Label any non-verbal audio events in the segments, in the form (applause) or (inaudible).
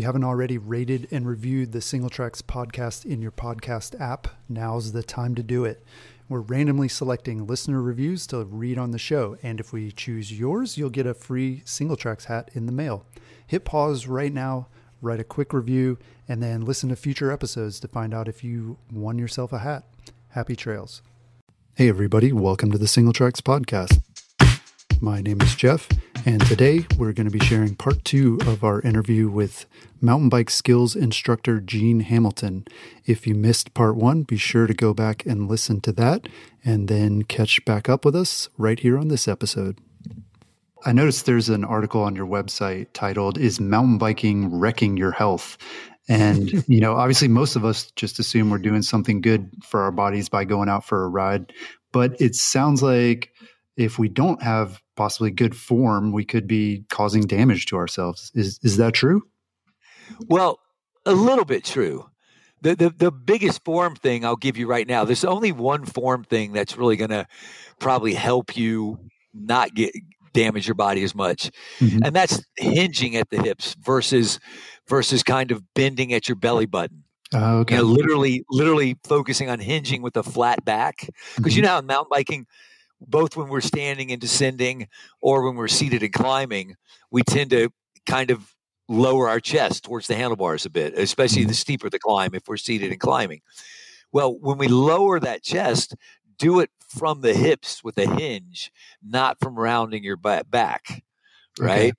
You haven't already rated and reviewed the Single Tracks podcast in your podcast app, now's the time to do it. We're randomly selecting listener reviews to read on the show, and if we choose yours, you'll get a free Single Tracks hat in the mail. Hit pause right now, write a quick review, and then listen to future episodes to find out if you won yourself a hat. Happy trails. Hey, everybody, welcome to the Single Tracks podcast. My name is Jeff, and today we're going to be sharing part two of our interview with mountain bike skills instructor Gene Hamilton. If you missed part one, be sure to go back and listen to that, and then catch back up with us right here on this episode. I noticed there's an article on your website titled Is Mountain Biking Wrecking Your Health? And, (laughs) you know, obviously most of us just assume we're doing something good for our bodies by going out for a ride. But it sounds like if we don't have possibly good form, we could be causing damage to ourselves. Is is that true? Well, a little bit true. The, the the biggest form thing I'll give you right now. There's only one form thing that's really going to probably help you not get damage your body as much, mm-hmm. and that's hinging at the hips versus versus kind of bending at your belly button. Uh, okay. You know, literally, literally focusing on hinging with a flat back. Because mm-hmm. you know, in mountain biking, both when we're standing and descending or when we're seated and climbing, we tend to kind of lower our chest towards the handlebars a bit, especially the mm-hmm. steeper the climb if we're seated and climbing. Well, when we lower that chest, do it from the hips with a hinge, not from rounding your back, right? Okay.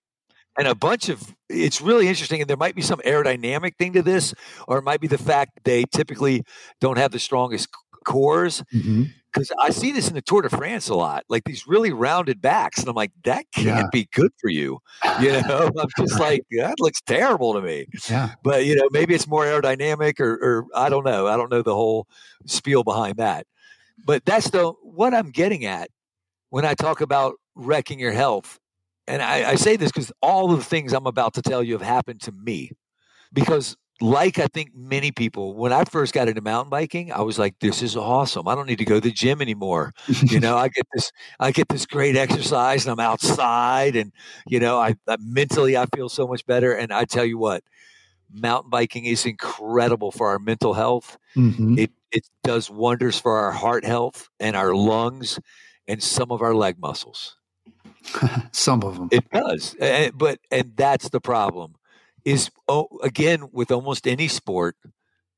And a bunch of it's really interesting, and there might be some aerodynamic thing to this, or it might be the fact they typically don't have the strongest cores. Mm-hmm because I see this in the Tour de France a lot, like these really rounded backs, and I'm like, that can't yeah. be good for you. You (laughs) know, I'm just like, that looks terrible to me. Yeah. But you know, maybe it's more aerodynamic, or, or I don't know. I don't know the whole spiel behind that. But that's the what I'm getting at when I talk about wrecking your health. And I, I say this because all of the things I'm about to tell you have happened to me. Because like I think many people, when I first got into mountain biking, I was like, "This is awesome! I don't need to go to the gym anymore." you know, I get this, I get this great exercise, and I'm outside, and you know, I, I mentally I feel so much better. And I tell you what, mountain biking is incredible for our mental health. Mm-hmm. It it does wonders for our heart health and our lungs, and some of our leg muscles. (laughs) some of them. It does, and, but and that's the problem is oh, again with almost any sport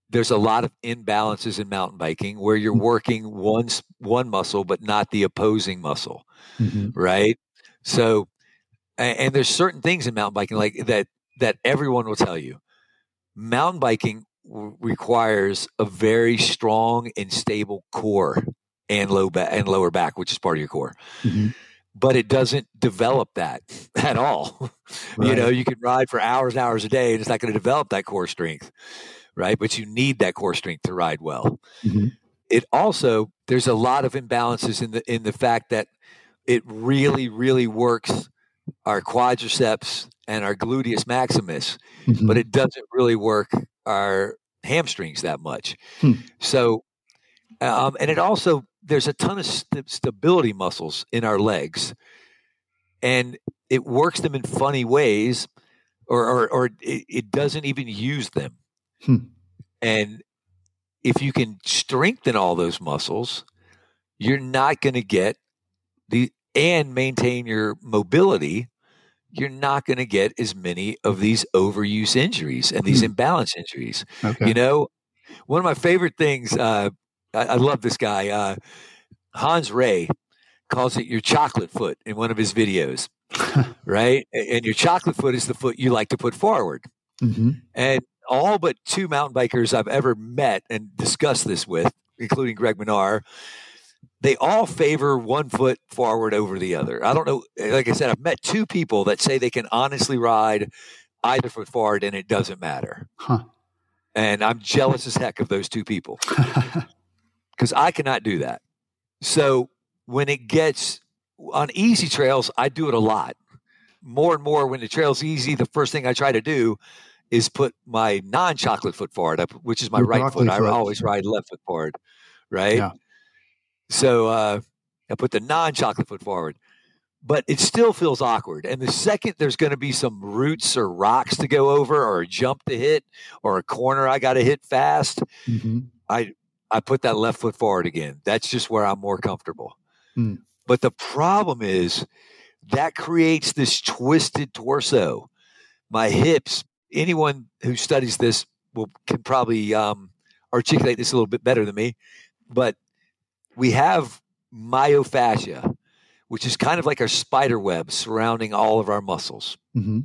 there's a lot of imbalances in mountain biking where you're mm-hmm. working one one muscle but not the opposing muscle mm-hmm. right so and, and there's certain things in mountain biking like that that everyone will tell you mountain biking w- requires a very strong and stable core and low back and lower back which is part of your core mm-hmm but it doesn't develop that (laughs) at all. Right. You know, you can ride for hours and hours a day and it's not going to develop that core strength, right? But you need that core strength to ride well. Mm-hmm. It also there's a lot of imbalances in the in the fact that it really really works our quadriceps and our gluteus maximus, mm-hmm. but it doesn't really work our hamstrings that much. Hmm. So um, and it also there's a ton of st- stability muscles in our legs, and it works them in funny ways, or or, or it, it, doesn't even use them. Hmm. And if you can strengthen all those muscles, you're not going to get the and maintain your mobility. You're not going to get as many of these overuse injuries and these hmm. imbalance injuries. Okay. You know, one of my favorite things. Uh, I, I love this guy. Uh, Hans Rey calls it your chocolate foot in one of his videos, (laughs) right? And your chocolate foot is the foot you like to put forward. Mm-hmm. And all but two mountain bikers I've ever met and discussed this with, including Greg Minnaar, they all favor one foot forward over the other. I don't know. Like I said, I've met two people that say they can honestly ride either foot forward and it doesn't matter. Huh. And I'm jealous as heck of those two people. (laughs) because I cannot do that. So when it gets on easy trails, I do it a lot. More and more when the trail's easy, the first thing I try to do is put my non-chocolate foot forward, which is my Your right broccoli foot. I always ride left foot forward, right? Yeah. So uh, I put the non-chocolate foot forward, but it still feels awkward. And the second there's going to be some roots or rocks to go over, or a jump to hit, or a corner I got to hit fast, hmm I put that left foot forward again. That's just where I'm more comfortable. Hmm. But the problem is that creates this twisted torso. My hips, anyone who studies this will can probably um, articulate this a little bit better than me. But we have myofascia, which is kind of like our spider web surrounding all of our muscles. hmm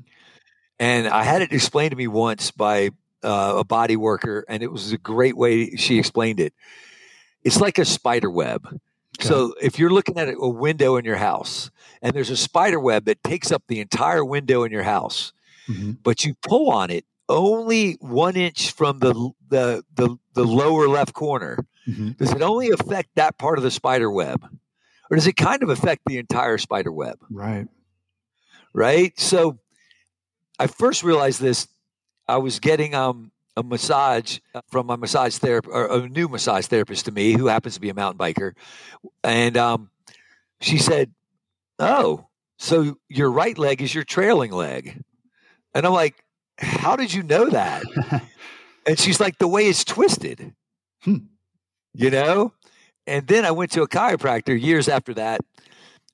And I had it explained to me once by uh, a body worker, and it was a great way she explained it. It's like a spider web. So if you're looking at a window in your house, and there's a spider web that takes up the entire window in your house, hmm but you pull on it only one inch from the the the, the lower left corner, hmm does it only affect that part of the spider web, or does it kind of affect the entire spider web? Right. right? So I first realized this. I was getting um, a massage from my massage therapist, or a new massage therapist to me, who happens to be a mountain biker, and um, she said, "Oh, so your right leg is your trailing leg," and I'm like, "How did you know that?" (laughs) And she's like, "The way it's twisted." Hmm. You know? And then I went to a chiropractor years after that,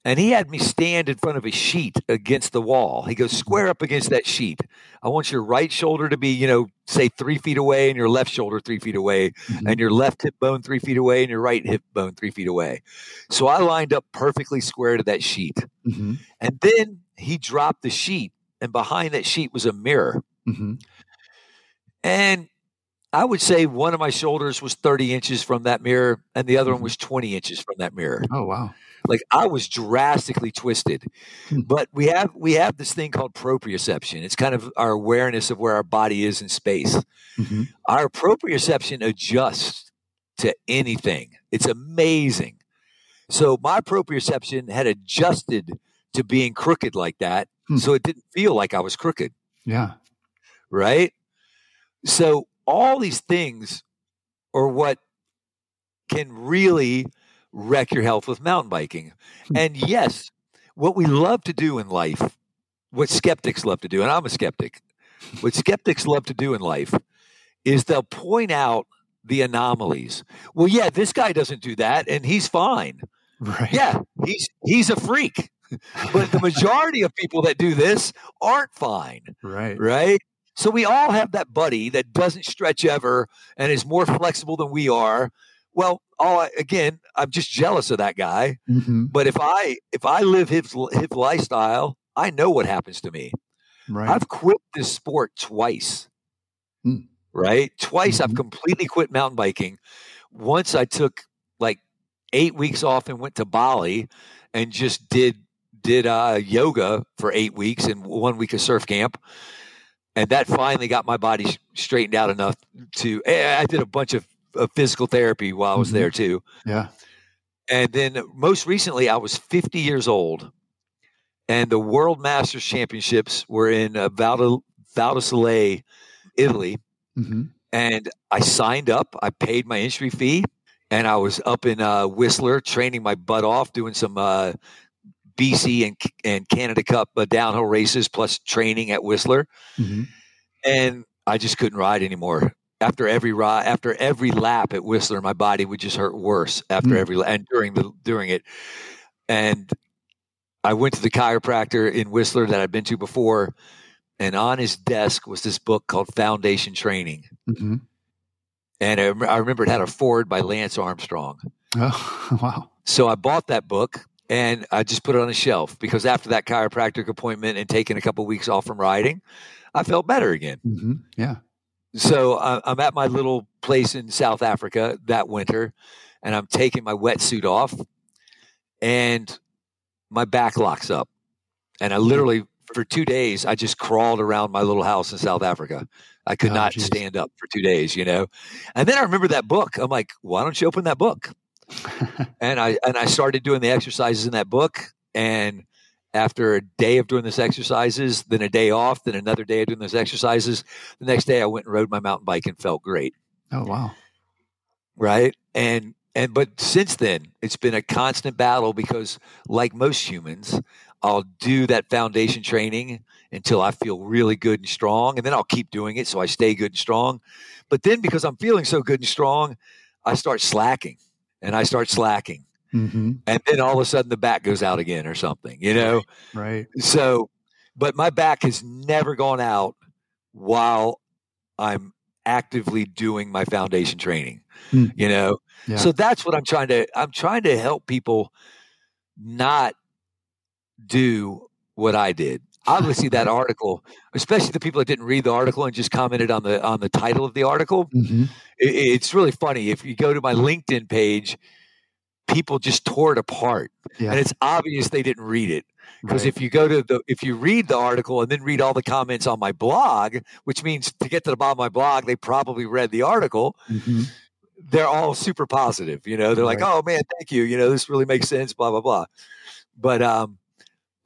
and he had me stand in front of a sheet against the wall. He goes, square up against that sheet. I want your right shoulder to be, you know, say three feet away, and your left shoulder three feet away, Mhm. and your left hip bone three feet away, and your right hip bone three feet away. So I lined up perfectly square to that sheet. Mhm. And then he dropped the sheet, and behind that sheet was a mirror. Mhm. And I would say one of my shoulders was 30 inches from that mirror, and the other one Mhm. was 20 inches from that mirror. Oh wow. Like I was drastically twisted. Hmm. But we have we have this thing called proprioception. It's kind of our awareness of where our body is in space. hmm Our proprioception adjusts to anything. It's amazing. So my proprioception had adjusted to being crooked like that, Hmm. so it didn't feel like I was crooked Yeah. right? So all these things are what can really wreck your health with mountain biking. Hmm. And yes, what we love to do in life, what skeptics love to do, and I'm a skeptic, what skeptics love to do in life is they'll point out the anomalies. Well, yeah, this guy doesn't do that and he's fine. Right. Yeah, he's he's a freak. But the majority of people that do this aren't fine Right. right? So we all have that buddy that doesn't stretch ever and is more flexible than we are. Well, all I, again, I'm just jealous of that guy. hmm But if I if I live his his lifestyle, I know what happens to me. Right. I've quit this sport twice. Hmm. Right? Twice I've Mhm. completely quit mountain biking. Once I took like 8 weeks off and went to Bali and just did did uh, yoga for 8 weeks and one week of surf camp. And that finally got my body straightened out enough to eh, I did a bunch of, of physical therapy while I was there too. yeah. And then most recently, I was 50 years old, and the World Masters Championships were in uh, Val, Val di Sole, Italy. hmm And I signed up, I paid my entry fee, and I was up in uh, Whistler training my butt off, doing some uh, BC and, and Canada Cup uh, downhill races, plus training at Whistler. hmm And I just couldn't ride anymore. After every ride, after every lap at Whistler, my body would just hurt worse after Mm. every and during the during it. And I went to the chiropractor in Whistler that I'd been to before, and on his desk was this book called Foundation Training. hmm And I, I remember it had a forward by Lance Armstrong. Oh (laughs) wow. So I bought that book and I just put it on a shelf because after that chiropractic appointment and taking a couple weeks off from riding, I felt better again. hmm Yeah. So I- I'm at my little place in South Africa that winter, and I'm taking my wetsuit off, and my back locks up, and I literally for two days, I just crawled around my little house in South Africa. I could Oh, not geez. stand up for two days, you know. And then I remember that book. I'm like, why don't you open that book? (laughs) and I and I started doing the exercises in that book. And after a day of doing those exercises, then a day off, then another day of doing those exercises, the next day I went and rode my mountain bike and felt great. oh wow. Right. And and but since then it's been a constant battle because like most humans, I'll do that foundation training until I feel really good and strong, and then I'll keep doing it so I stay good and strong. But then because I'm feeling so good and strong, I start slacking and I start slacking. Hmm And then all of a sudden the back goes out again or something, you know? Right. So, but my back has never gone out while I'm actively doing my foundation training, Hmm. you know? Yeah. So that's what I'm trying to, I'm trying to help people not do what I did. Obviously that (laughs) article, especially the people that didn't read the article and just commented on the, on the title of the article, hmm it, it's really funny. If you go to my LinkedIn page, people just tore it apart Yeah. and it's obvious they didn't read it because Right. if you go to the if you read the article and then read all the comments on my blog which means to get to the bottom of my blog they probably read the article Mhm. they're all super positive you know they're like oh man thank you you know this really makes sense blah blah blah but um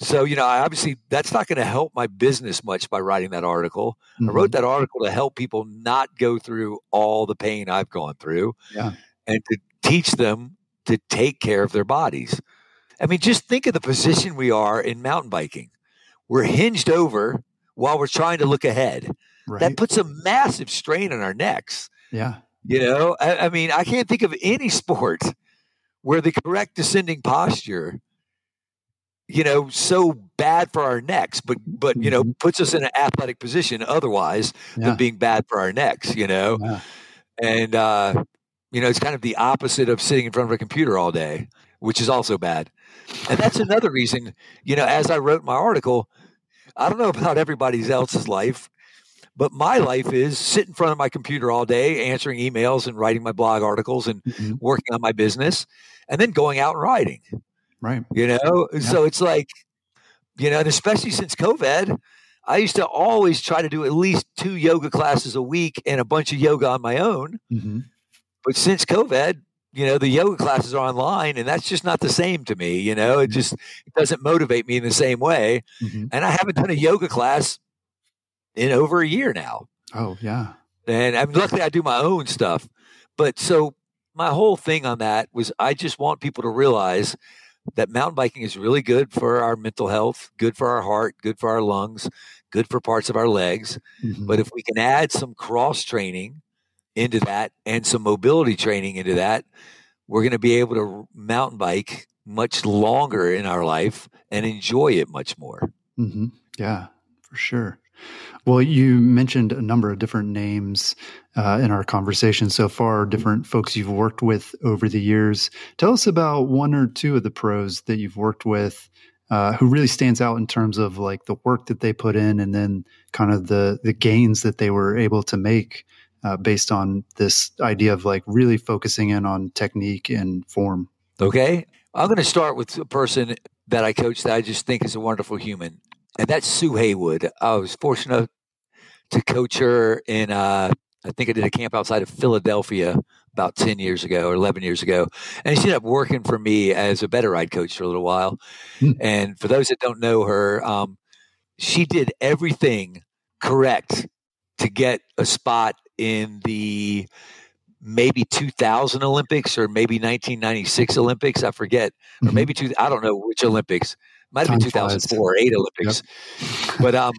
so you know i obviously that's not going to help my business much by writing that article i Mhm. wrote that article to help people not go through all the pain i've gone through Yeah. and to teach them to take care of their bodies I mean, just think of the position we are in mountain biking. We're hinged over while we're trying to look ahead. Right. That puts a massive strain on our necks. yeah. You know, I, I mean, I can't think of any (laughs) sport where the correct descending posture, you know, so bad for our necks, but but you know, Mhm. puts us in an athletic position otherwise Yeah. than being bad for our necks. You know, Yeah. and uh, you know, it's kind of the opposite of sitting in front of a computer all day, which is also bad. And that's another reason, you know, as I wrote my article, I don't know about everybody else's life, but my life is sit in front of my computer all day, answering emails and writing my blog articles and Mhm. working on my business, and then going out and riding. Right. You know, so it's like, you know, and especially since COVID, I used to always try to do at least two yoga classes a week and a bunch of yoga on my own. hmm But since COVID, you know, the yoga classes are online and that's just not the same to me. You know, it just it doesn't motivate me in the same way. hmm And I haven't done a yoga class in over a year now. Oh yeah. And I mean, luckily I do my own stuff. But so my whole thing on that was I just want people to realize that mountain biking is really good for our mental health, good for our heart, good for our lungs, good for parts of our legs. Mhm. But if we can add some cross training into that and some mobility training into that, we're going to be able to mountain bike much longer in our life and enjoy it much more. hmm Yeah, for sure. Well, you mentioned a number of different names uh, in our conversation so far, different folks you've worked with over the years. Tell us about one or two of the pros that you've worked with uh, who really stands out in terms of like the work that they put in and then kind of the, the gains that they were able to make uh, based on this idea of like really focusing in on technique and form. Okay. I'm going to start with a person that I coach that I just think is a wonderful human, and that's Sue Haywood. I was fortunate to coach her in, uh, I think I did a camp outside of Philadelphia about 10 years ago or 11 years ago. And she ended up working for me as a better ride coach for a little while. Hmm. And for those that don't know her, um, she did everything correct to get a spot in the maybe 2000 Olympics or maybe 1996 Olympics. I forget, or Mhm. maybe two. I don't know which Olympics. Might have been Time flies. 2004 or eight Olympics. But um,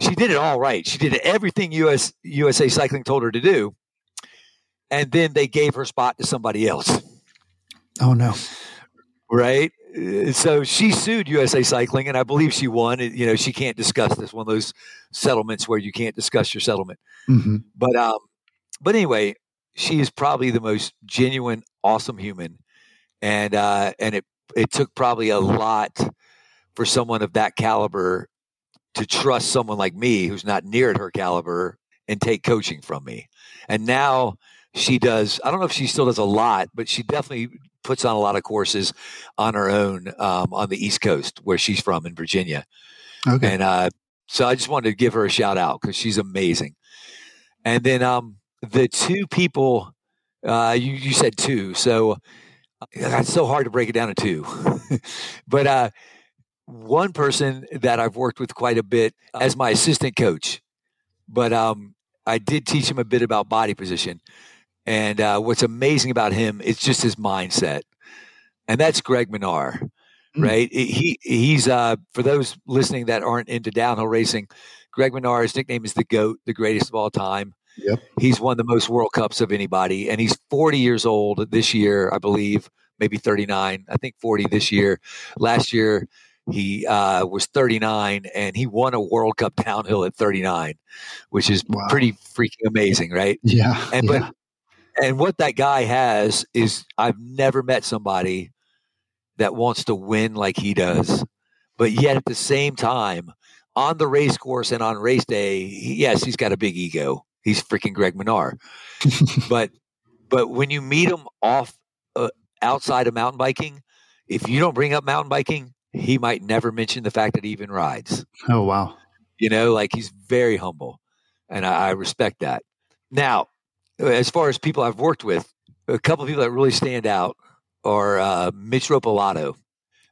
she did it all right. She did everything US USA Cycling told her to do, and then they gave her spot to somebody else. Oh, no. Right. Uh, So she sued USA Cycling, and I believe she won. You know, she can't discuss this one of those settlements where you can't discuss your settlement. hmm But um, but anyway, she is probably the most genuine, awesome human, and uh, and it it took probably a lot for someone of that caliber to trust someone like me who's not near at her caliber and take coaching from me. And now she does. I don't know if she still does a lot, but she definitely puts on a lot of courses on her own um, on the East Coast where she's from in Virginia. Okay. And uh, so I just wanted to give her a shout out because she's amazing. And then um, the two people, uh, you, you said two. So uh, it's so hard to break it down to two. (laughs) but uh, one person that I've worked with quite a bit as my assistant coach, but um, I did teach him a bit about body position. And uh, what's amazing about him is just his mindset. And that's Greg Minnaar, mm. right? He he's uh, for those listening that aren't into downhill racing, Greg Minnaar, his nickname is the GOAT, the greatest of all time. Yep. He's won the most World Cups of anybody, and he's 40 years old this year, I believe, maybe 39. I think 40 this year. Last year, he uh, was 39 and he won a World Cup downhill at 39, which is wow. pretty freaking amazing, right? Yeah. And yeah. but and what that guy has is I've never met somebody that wants to win like he does, but yet at the same time on the race course and on race day, yes, he's got a big ego. He's freaking Greg Minnaar, (laughs) but but when you meet him off uh, outside of mountain biking, if you don't bring up mountain biking, he might never mention the fact that he even rides. Oh wow! You know, like he's very humble, and I, I respect that. Now, as far as people I've worked with, a couple of people that really stand out are uh, Mitch Ropelato.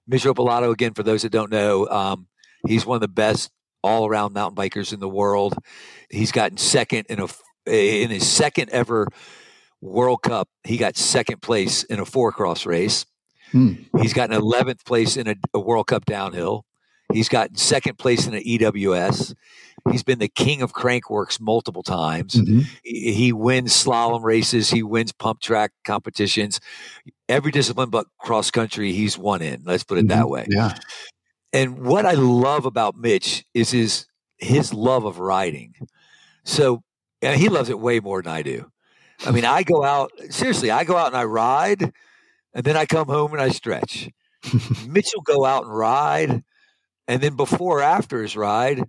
Mitch Ropelato, again, for those that don't know, um, he's one of the best all-around mountain bikers in the world. He's gotten second in a in his second ever World Cup. He got second place in a four cross race. Hmm. He's gotten 11th place in a, a, World Cup downhill. He's gotten second place in an EWS. He's been the king of Crankworx multiple times. Mm-hmm. He, he, wins slalom races. He wins pump track competitions. Every discipline but cross country, he's won in. Let's put it mm-hmm. that way. Yeah. And what I love about Mitch is his his love of riding. So he loves it way more than I do. I mean, I go out seriously. I go out and I ride and then I come home and I stretch. (laughs) Mitch will go out and ride, and then before or after his ride,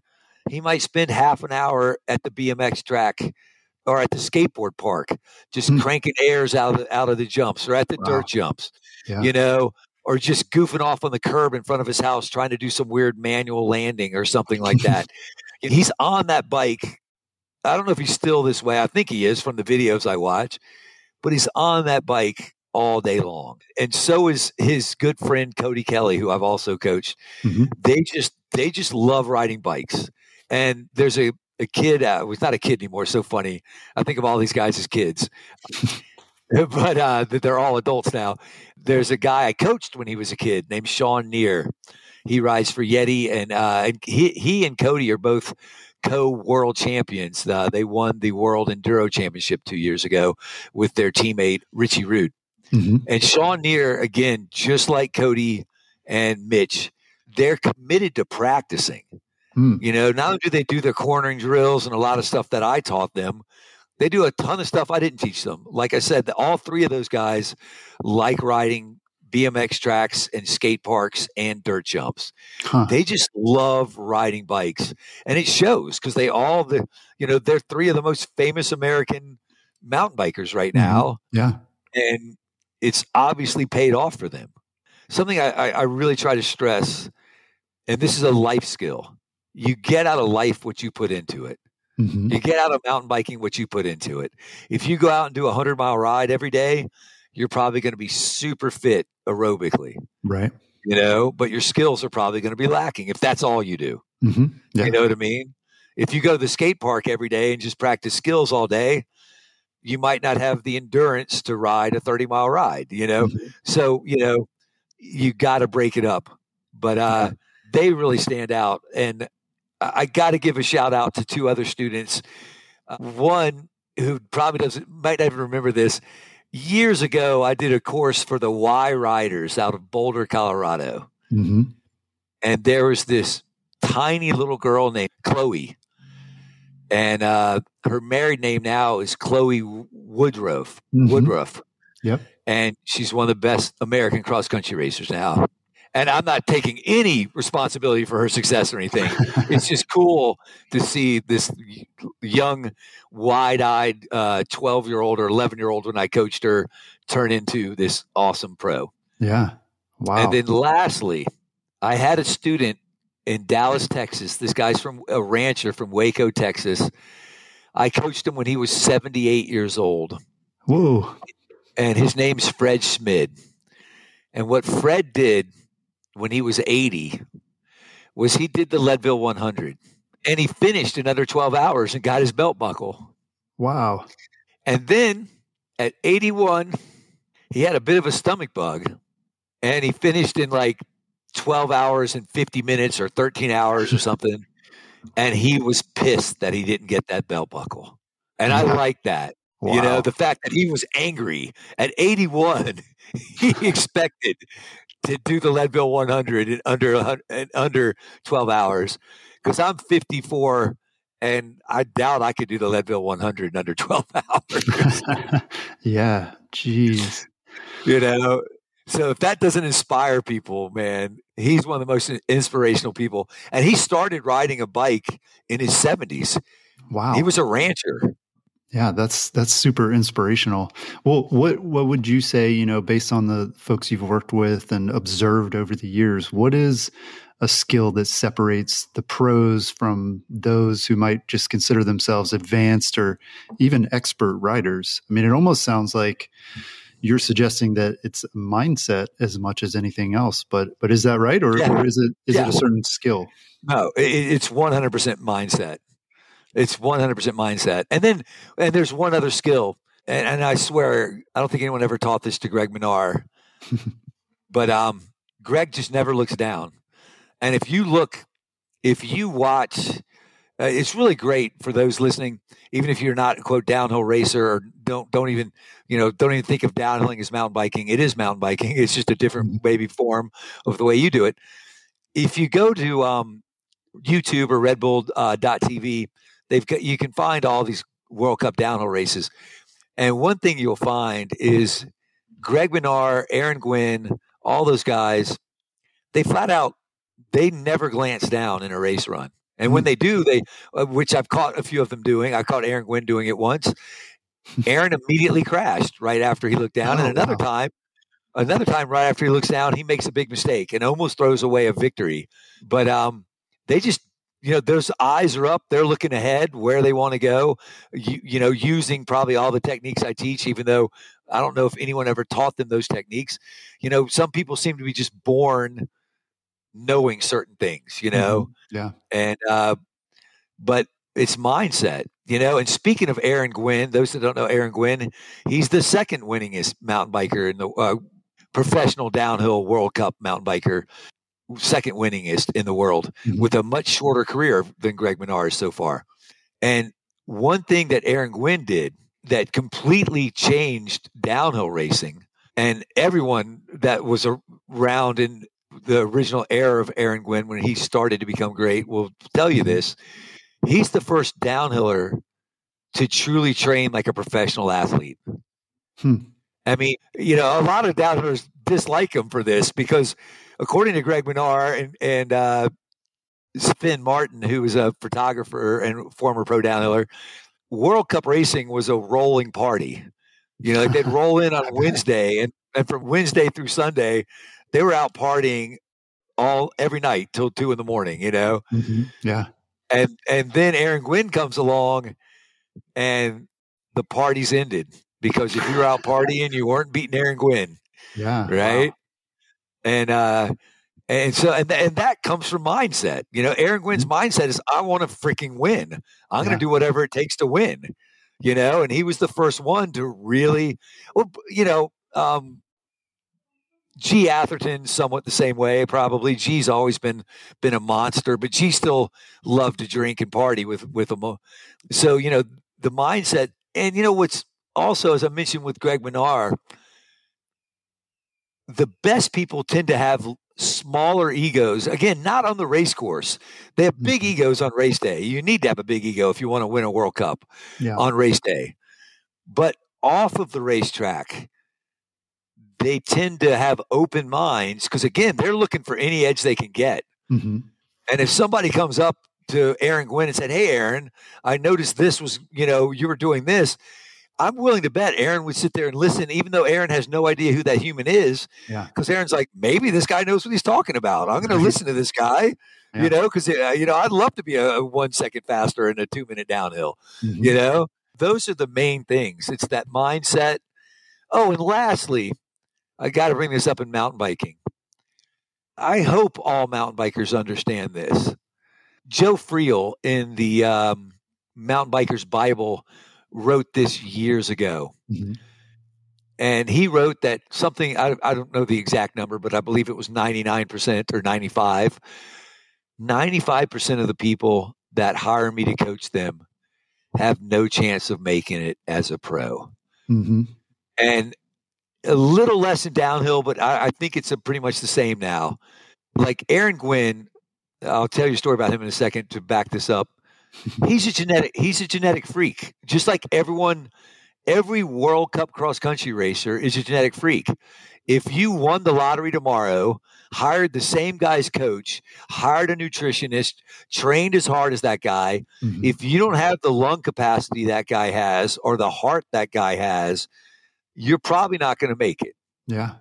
he might spend half an hour at the BMX track or at the skateboard park, just mm. cranking airs out of the, out of the jumps or at the wow. dirt jumps, yeah. you know, or just goofing off on the curb in front of his house trying to do some weird manual landing or something like (laughs) that. he's on that bike. I don't know if he's still this way. I think he is from the videos I watch, but he's on that bike all day long. And so is his good friend Cody Kelly, who I've also coached. Mm-hmm. They just they just love riding bikes. And there's a, a kid, uh, well, not a kid anymore. So funny. I think of all these guys as kids, (laughs) but uh, they're all adults now. There's a guy I coached when he was a kid named Shawn Neer. He rides for Yeti, and, uh, he, he and Cody are both co world champions. Uh, they won the World Enduro Championship two years ago with their teammate Richie Rude. Mm-hmm. And Shawn Neer, again, just like Cody and Mitch, they're committed to practicing. Mm. You know, not only do they do their cornering drills and a lot of stuff that I taught them, they do a ton of stuff I didn't teach them. Like I said, all three of those guys like riding BMX tracks and skate parks and dirt jumps. Huh. They just love riding bikes, and it shows because they all the you know they're three of the most famous American mountain bikers right mm-hmm. now. Yeah, and it's obviously paid off for them. Something I, I, I really try to stress, and this is a life skill. You get out of life what you put into it. Mm-hmm. You get out of mountain biking what you put into it. If you go out and do a hundred mile ride every day, you're probably going to be super fit aerobically. Right. You know, but your skills are probably going to be lacking if that's all you do. Mm-hmm. Yeah. You know what I mean? If you go to the skate park every day and just practice skills all day, you might not have the endurance to ride a 30 mile ride, you know? Mm-hmm. So, you know, you got to break it up. But uh, they really stand out. And I got to give a shout out to two other students. Uh, one who probably doesn't, might not even remember this. Years ago, I did a course for the Y Riders out of Boulder, Colorado. Mm-hmm. And there was this tiny little girl named Chloe and uh, her married name now is Chloe Woodruff. Mm-hmm. Woodruff. Yep. And she's one of the best American cross country racers now. And I'm not taking any responsibility for her success or anything. it's just cool to see this young, wide eyed 12 uh, year old or 11 year old when I coached her turn into this awesome pro. Yeah. Wow. And then lastly, I had a student in Dallas, Texas. This guy's from a rancher from Waco, Texas. I coached him when he was 78 years old. Whoa. And his name's Fred Schmid. And what Fred did when he was 80 was he did the Leadville 100 and he finished another 12 hours and got his belt buckle. Wow. And then at 81, he had a bit of a stomach bug and he finished in like 12 hours and 50 minutes or 13 hours or something. (laughs) and he was pissed that he didn't get that belt buckle. And I like that. Wow. You know, the fact that he was angry at 81, (laughs) he expected to do the Leadville 100 in under in under 12 hours because I'm 54 and I doubt I could do the Leadville 100 in under (laughs) 12 hours. (laughs) yeah, jeez. You know, so if that doesn't inspire people, man, he's one of the most inspirational people. And he started riding a bike in his 70s. Wow. He was a rancher. Yeah, that's that's super inspirational. Well, what what would you say, you know, based on the folks you've worked with and observed over the years, what is a skill that separates the pros from those who might just consider themselves advanced or even expert writers? I mean, it almost sounds like you're suggesting that it's mindset as much as anything else, but but is that right, or, yeah. or is it is yeah. it a certain skill? No, it, it's 100% mindset. It's 100% mindset. And then, and there's one other skill. And, and I swear, I don't think anyone ever taught this to Greg Minnaar, (laughs) but um, Greg just never looks down. And if you look, if you watch, uh, it's really great for those listening, even if you're not quote downhill racer or don't don't even you know don't even think of downhilling as mountain biking. It is mountain biking. (laughs) It's just a different maybe mm-hmm. form of the way you do it. If you go to um, YouTube or Red Bull uh, .tv, they've got you can find all these World Cup downhill races. And one thing you'll find is Greg Minnaar, Aaron Gwin, all those guys, they flat out they never glance down in a race run. And when hmm. they do, they uh, which I've caught a few of them doing. I caught Aaron Gwin doing it once. Aaron immediately crashed right after he looked down, oh, and another wow. time, another time right after he looks down, he makes a big mistake and almost throws away a victory. But um, they just you know those eyes are up they're looking ahead where they want to go you, you know using probably all the techniques i teach even though i don't know if anyone ever taught them those techniques. You know some people seem to be just born knowing certain things you know? Mm-hmm. yeah. And uh but it's mindset you know? And speaking of aaron gwin those that don't know aaron gwin he's the second winningest mountain biker in the uh, professional downhill world cup mountain biker second winningest in the world mm-hmm. with a much shorter career than Greg Minnaar so far. And one thing that Aaron Gwin did that completely changed downhill racing, and everyone that was around in the original era of Aaron Gwin when he started to become great will tell you this. He's the first downhiller to truly train like a professional athlete. Hmm. I mean, you know, a lot of downhillers dislike him for this because according to Greg Minnaar and and uh, Sven Martin, who was a photographer and former pro downhiller, World Cup racing was a rolling party. You know, like they'd (laughs) roll in on Wednesday, and, and from Wednesday through Sunday, they were out partying all every night till two in the morning. You know, mm-hmm. yeah. And and then Aaron Gwin comes along, and the party's ended because if you were out partying, you weren't beating Aaron Gwin. Yeah. Right. Wow. And uh, and so and, and that comes from mindset. You know, Aaron Gwin's mm-hmm. mindset is I want to freaking win. I'm yeah. going to do whatever it takes to win. You know, and he was the first one to really, well, you know, um, Gee Atherton somewhat the same way. Probably Gee's always been been a monster, but G still loved to drink and party with with them. So you know the mindset, and you know what's also as I mentioned with Greg Minnaar, the best people tend to have smaller egos. Again, not on the race course. They have big mm-hmm. egos on race day. You need to have a big ego if you want to win a World Cup yeah. on race day. But off of the racetrack, they tend to have open minds because, again, they're looking for any edge they can get. Mm-hmm. And if somebody comes up to Aaron Gwin and said, Hey, Aaron, I noticed this was, you know, you were doing this. I'm willing to bet Aaron would sit there and listen, even though Aaron has no idea who that human is. Yeah. Because Aaron's like, maybe this guy knows what he's talking about. I'm going to listen to this guy. Yeah. You know, because uh, you know, I'd love to be a, one second faster in a two minute downhill. Mhm. You know, those are the main things. It's that mindset. Oh, and lastly, I got to bring this up in mountain biking. I hope all mountain bikers understand this. Joe Friel in the um, Mountain Bikers Bible wrote this years ago. Mhm. And he wrote that something, I, I don't know the exact number, but I believe it was 99% or 95. 95% of the people that hire me to coach them have no chance of making it as a pro. Mhm. And a little less in downhill, but I, I think it's a pretty much the same now. Like Aaron Gwin, I'll tell you a story about him in a second to back this up. He's a genetic he's a genetic freak. Just like everyone every World Cup cross country racer is a genetic freak. If you won the lottery tomorrow, hired the same guy's coach, hired a nutritionist, trained as hard as that guy, Mhm. if you don't have the lung capacity that guy has or the heart that guy has, you're probably not going to make it. yeah.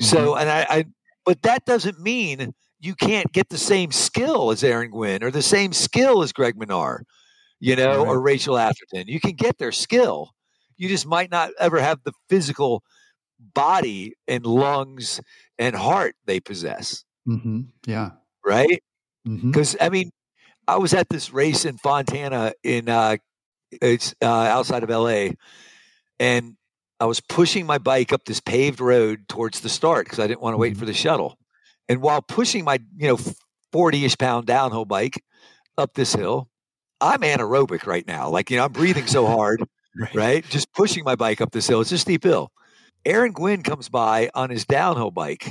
So, and I, I, but that doesn't mean you can't get the same skill as Aaron Gwin or the same skill as Greg Minnaar, you know, or Rachel Atherton. You can get their skill. You just might not ever have the physical body and lungs and heart they possess, hmm Yeah. right? Because I mean, I was at this race in Fontana in uh, it's uh, outside of LA, and I was pushing my bike up this paved road towards the start because I didn't want to wait Mhm. for the shuttle. And while pushing my you know forty ish pound downhill bike up this hill, I'm anaerobic right now. Like you know, I'm breathing so (laughs) hard, right? Just pushing my bike up this hill. It's a steep hill. Aaron Gwin comes by on his downhill bike,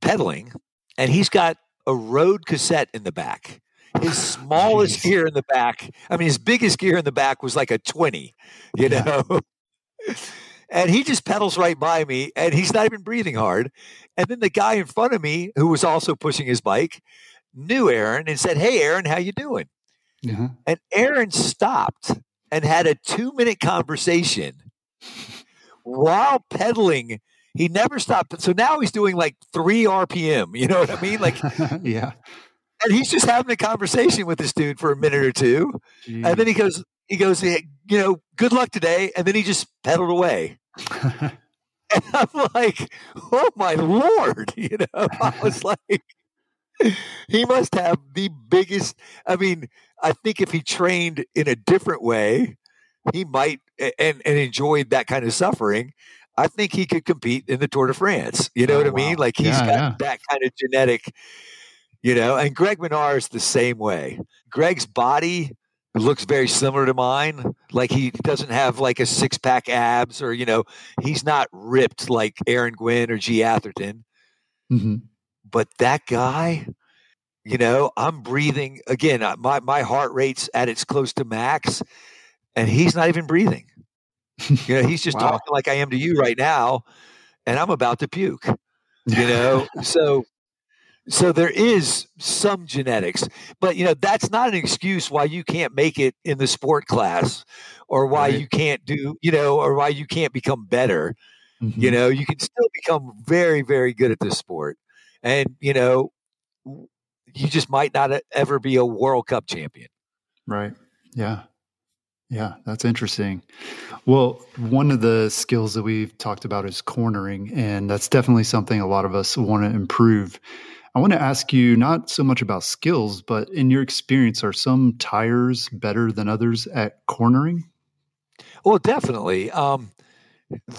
pedaling, and he's got a road cassette in the back. His (laughs) smallest Jeez. gear in the back, I mean, his biggest gear in the back was like a 20, you know? (laughs) and he just pedals right by me and he's not even breathing hard. And then the guy in front of me, who was also pushing his bike, knew Aaron and said, Hey, Aaron, how you doing? Yeah. And Aaron stopped and had a two minute conversation while pedaling. He never stopped. So now he's doing like three RPM. You know what I mean? Like, (laughs) yeah. and he's just having a conversation with this dude for a minute or two. And then he goes, he goes, "Hey, you know, good luck today. And then he just pedaled away. (laughs) And I'm like, oh my lord, (laughs) you know, I was (laughs) like, he must have the biggest. I mean, I think if he trained in a different way, he might and and enjoyed that kind of suffering. I think he could compete in the Tour de France. You know Oh, what I mean? Like he's Yeah, got yeah. that kind of genetic, you know. And Greg Minnaar is the same way. Greg's body looks very similar to mine. Like he doesn't have like a six pack abs or, you know, he's not ripped like Aaron Gwin or Gee Atherton. hmm But that guy, you know, I'm breathing again. My my heart rate's at its close to max, and he's not even breathing. (laughs) You know, he's just Wow. talking like I am to you right now, and I'm about to puke. You know, (laughs) so so there is some genetics, but you know that's not an excuse why you can't make it in the sport class, or why Right. you can't do, you know, or why you can't become better Mhm. you know you can still become very very good at this sport and you know you just might not ever be a world cup champion Right. Yeah. Yeah, that's interesting. Well, one of the skills that we've talked about is cornering, and that's definitely something a lot of us want to improve. I want to ask you not so much about skills, but in your experience, are some tires better than others at cornering? well definitely um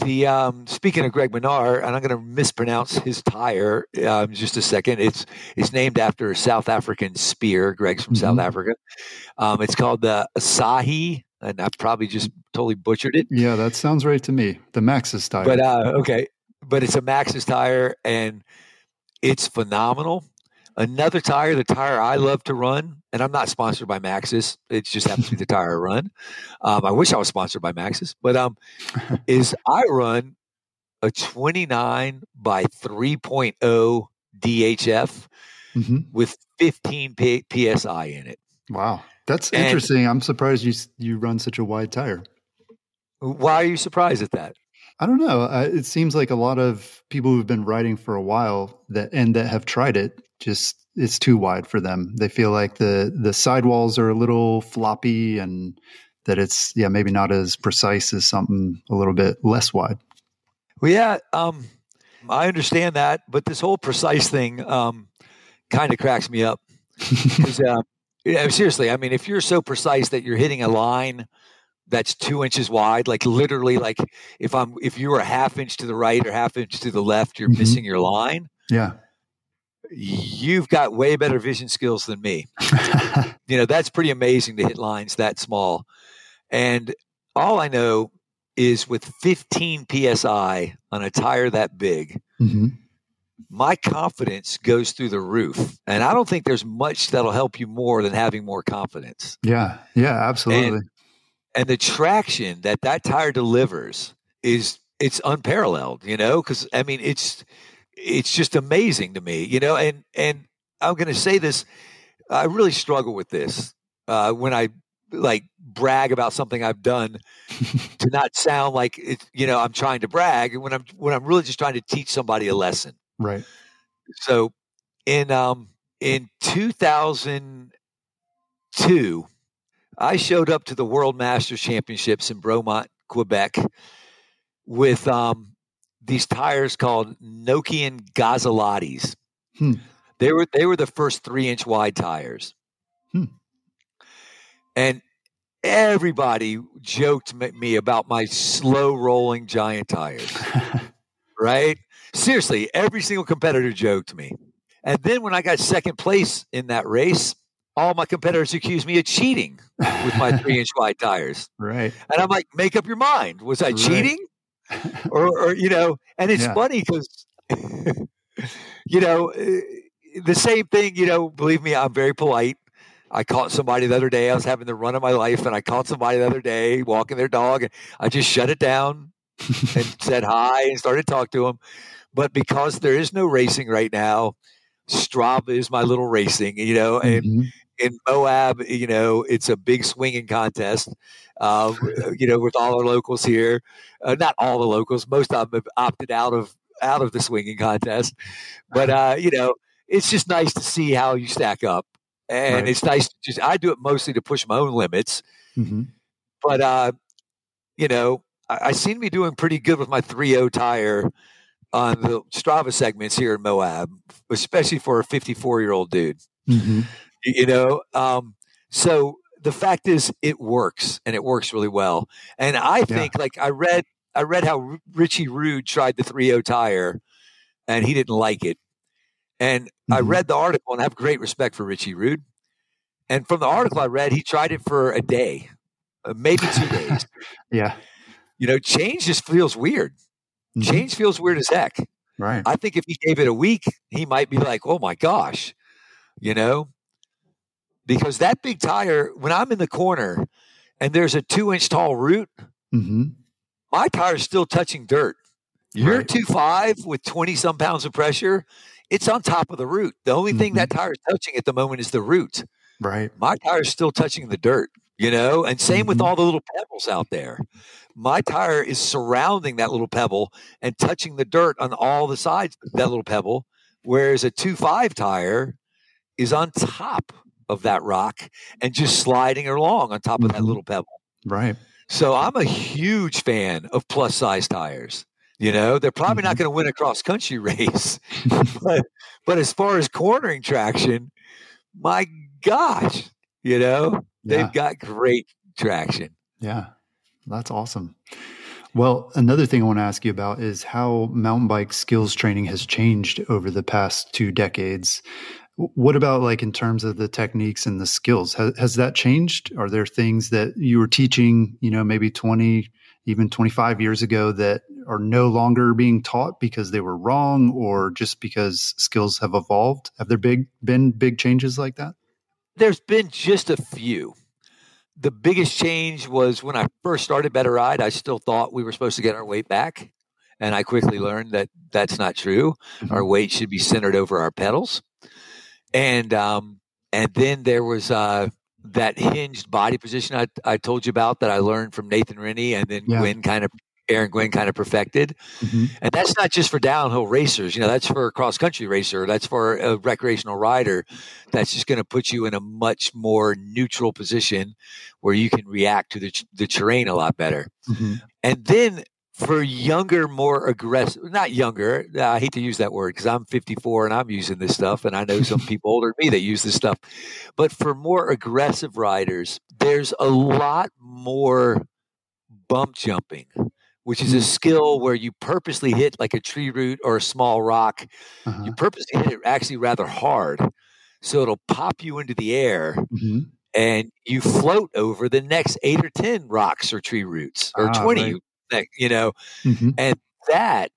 the um speaking of greg minnaar and i'm going to mispronounce his tire um just a second it's it's named after a south african spear greg's from south Mhm. africa um it's called the asahi and i probably just totally butchered it Yeah, that sounds right to me. The Maxxis tire. But uh, okay, but it's a Maxxis tire, and it's phenomenal. Another tire, the tire I love to run, and I'm not sponsored by Maxxis. It just happens to be the (laughs) tire I run. Um, I wish I was sponsored by Maxxis, but um, is I run a 29 by 3.0 DHF Mhm. with 15 P- psi in it. Wow, that's And- interesting. I'm surprised you you run such a wide tire. Why are you surprised at that? I don't know. Uh, it seems like a lot of people who've been writing for a while that and that have tried it just it's too wide for them. They feel like the the sidewalls are a little floppy and that it's yeah maybe not as precise as something a little bit less wide. Well, yeah, um, I understand that, but this whole precise thing um, kind of cracks me up. (laughs) uh, yeah, seriously, I mean, if you're so precise that you're hitting a line that's two inches wide, like literally, like if I'm if you were a half inch to the right or half inch to the left, you're mm-hmm. missing your line. Yeah, you've got way better vision skills than me. (laughs) you know, that's pretty amazing to hit lines that small. And all I know is with 15 psi on a tire that big, mm-hmm. my confidence goes through the roof. And I don't think there's much that'll help you more than having more confidence. Yeah, yeah, absolutely. And, and the traction that that tire delivers is it's unparalleled, you know, because I mean it's it's just amazing to me, you know. And and I'm going to say this, I really struggle with this uh, when I like brag about something I've done to (laughs) not sound like it, you know, I'm trying to brag when I'm when I'm really just trying to teach somebody a lesson. Right. So in um in 2002, I showed up to the World Masters Championships in Bromont, Quebec, with um these tires called Nokian Gazzaloddis. Hmm. They were they were the first three inch wide tires. Hmm. And everybody joked me about my slow rolling giant tires. (laughs) right? Seriously, every single competitor joked me. And then when I got second place in that race, all my competitors accused me of cheating with my (laughs) three inch wide tires. Right. And I'm like, make up your mind. Was I right. cheating? (laughs) or, or, you know, and it's yeah. funny because, (laughs) you know, eh, the same thing, you know, believe me, I'm very polite. I caught somebody the other day. I was having the run of my life, and I caught somebody the other day walking their dog, and I just shut it down and said hi and started to talk to them. But because there is no racing right now, Strava is my little racing, you know, and mm-hmm. In Moab, you know, it's a big swinging contest, um, (laughs) you know, with all our locals here. Uh, not all the locals, most of them have opted out of out of the swinging contest, but (laughs) uh, you know, it's just nice to see how you stack up and right. it's nice. To just I do it mostly to push my own limits, mm-hmm. but uh, you know, I, I, seem to be doing pretty good with my 3.0 tire on the Strava segments here in Moab, especially for a 54 year old dude. Mm-hmm. You know, um, so the fact is, it works, and it works really well. And I think, yeah. like I read, I read how Richie Rude tried the 3.0 tire, and he didn't like it. And mm-hmm. I read the article and I have great respect for Richie Rude. And from the article I read, he tried it for a day, uh, maybe two days. (laughs) yeah. You know, change just feels weird. Mm-hmm. Change feels weird as heck. Right. I think if he gave it a week, he might be like, oh my gosh, you know, because that big tire, when I'm in the corner and there's a two inch tall root, mm-hmm. my tire is still touching dirt. You're right. two five with 20 some pounds of pressure it's on top of the root. The only thing mm-hmm. that tire is touching at the moment is the root. Right. My tire is still touching the dirt, you know, and same mm-hmm. with all the little pebbles out there. My tire is surrounding that little pebble and touching the dirt on all the sides of that little pebble, whereas a 2.5 tire is on top of that rock and just sliding along on top of mm-hmm. that little pebble. Right. So I'm a huge fan of plus size tires. You know, they're probably not mm-hmm. going to win a cross country (laughs) race, (laughs) but but as far as cornering traction, my gosh, you know, they've yeah. got great traction. Yeah, that's awesome. Well, another thing I want to ask you about is how mountain bike skills training has changed over the past two decades. What about like in terms of the techniques and the skills? Has, has that changed? Are there things that you were teaching, you know, maybe 20, even 25 years ago that are no longer being taught because they were wrong or just because skills have evolved? Have there big been big changes like that? There's been just a few. The biggest change was when I first started Better Ride, I still thought we were supposed to get our weight back. And I quickly learned that that's not true. Mm-hmm. Our weight should be centered over our pedals. And, um, and then there was, uh, that hinged body position I, I told you about that I learned from Nathan Rennie and then Yeah. Gwin kind of Aaron Gwin kind of perfected. Mhm. And that's not just for downhill racers. You know, that's for a cross country racer. That's for a recreational rider. That's just going to put you in a much more neutral position where you can react to the, the terrain a lot better. Mhm. And then for younger, more aggressive, not younger, I hate to use that word because I'm 54 and I'm using this stuff. And I know some people older than me that use this stuff. But for more aggressive riders, there's a lot more bump jumping, which is a skill where you purposely hit like a tree root or a small rock. Uh-huh. You purposely hit it actually rather hard. So it'll pop you into the air Mhm. and you float over the next eight or 10 rocks or tree roots or Ah, 20, right. Like, you know, Mhm. and that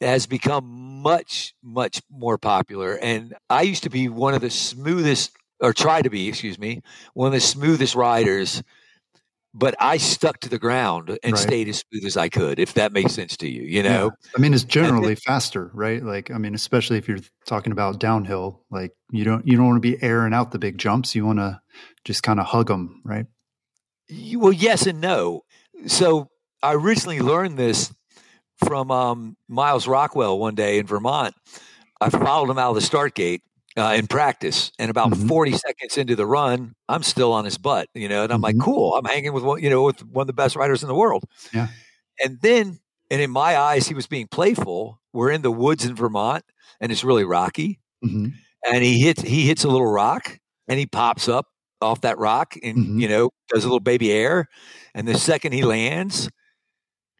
has become much, much more popular. And I used to be one of the smoothest, or try to be, excuse me, one of the smoothest riders. But I stuck to the ground and Right. stayed as smooth as I could, if that makes sense to you. You know, Yeah. I mean, it's generally faster, right? Like, I mean, especially if you're talking about downhill, like you don't you don't want to be airing out the big jumps. You want to just kind of hug them, right? You- well, yes and no. So I recently learned this from um, Myles Rockwell one day in Vermont. I followed him out of the start gate uh, in practice, and about Mhm. 40 seconds into the run, I'm still on his butt, you know, and I'm like, Mhm. cool, I'm hanging with one, you know, with one of the best riders in the world. Yeah. And then, and in my eyes, he was being playful. We're in the woods in Vermont, and it's really rocky hmm and he hits he hits a little rock and he pops up off that rock and Mhm. you know does a little baby air and the second he lands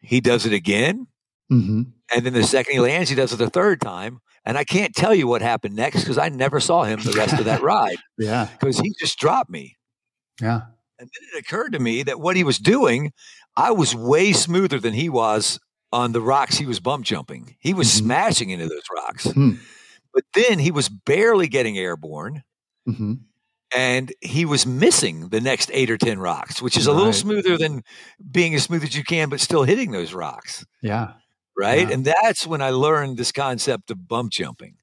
he does it again hmm and then the second he lands he does it the third time and i can't tell you what happened next because i never saw him the rest of that (laughs) ride. Yeah, because he just dropped me. Yeah, and then it occurred to me that what he was doing i was way smoother than he was on the rocks he was bump jumping. He was Mhm. smashing into those rocks. Hmm. but then he was barely getting airborne. Hmm and he was missing the next eight or ten rocks, which is a little smoother than being as smooth as you can, but still hitting those rocks, yeah, right? Yeah. And that's when I learned this concept of bump jumping,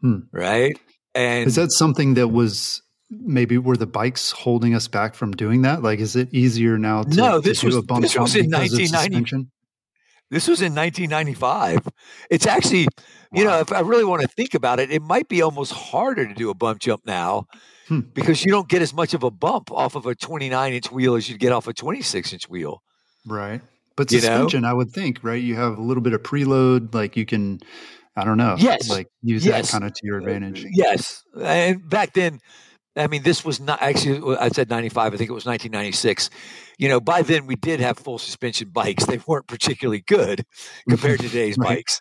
Hmm. right? And Is that something that was maybe were the bikes holding us back from doing that? Like, is it easier now to, No, to this do was- a bump this jump was in because of 1990. suspension? this was in 1995. It's actually, you know, if I really want to think about it, it might be almost harder to do a bump jump now. Hmm. Because you don't get as much of a bump off of a 29 inch wheel as you'd get off a 26 inch wheel. Right. But You know? suspension, I would think, right? You have a little bit of preload, like you can, I don't know, Yes. like use Yes. that kind of to your advantage. Yes, and back then, I mean, this was not actually. I said ninety five. I think it was nineteen ninety six. You know, by then we did have full suspension bikes. They weren't particularly good (laughs) compared to today's Right. bikes,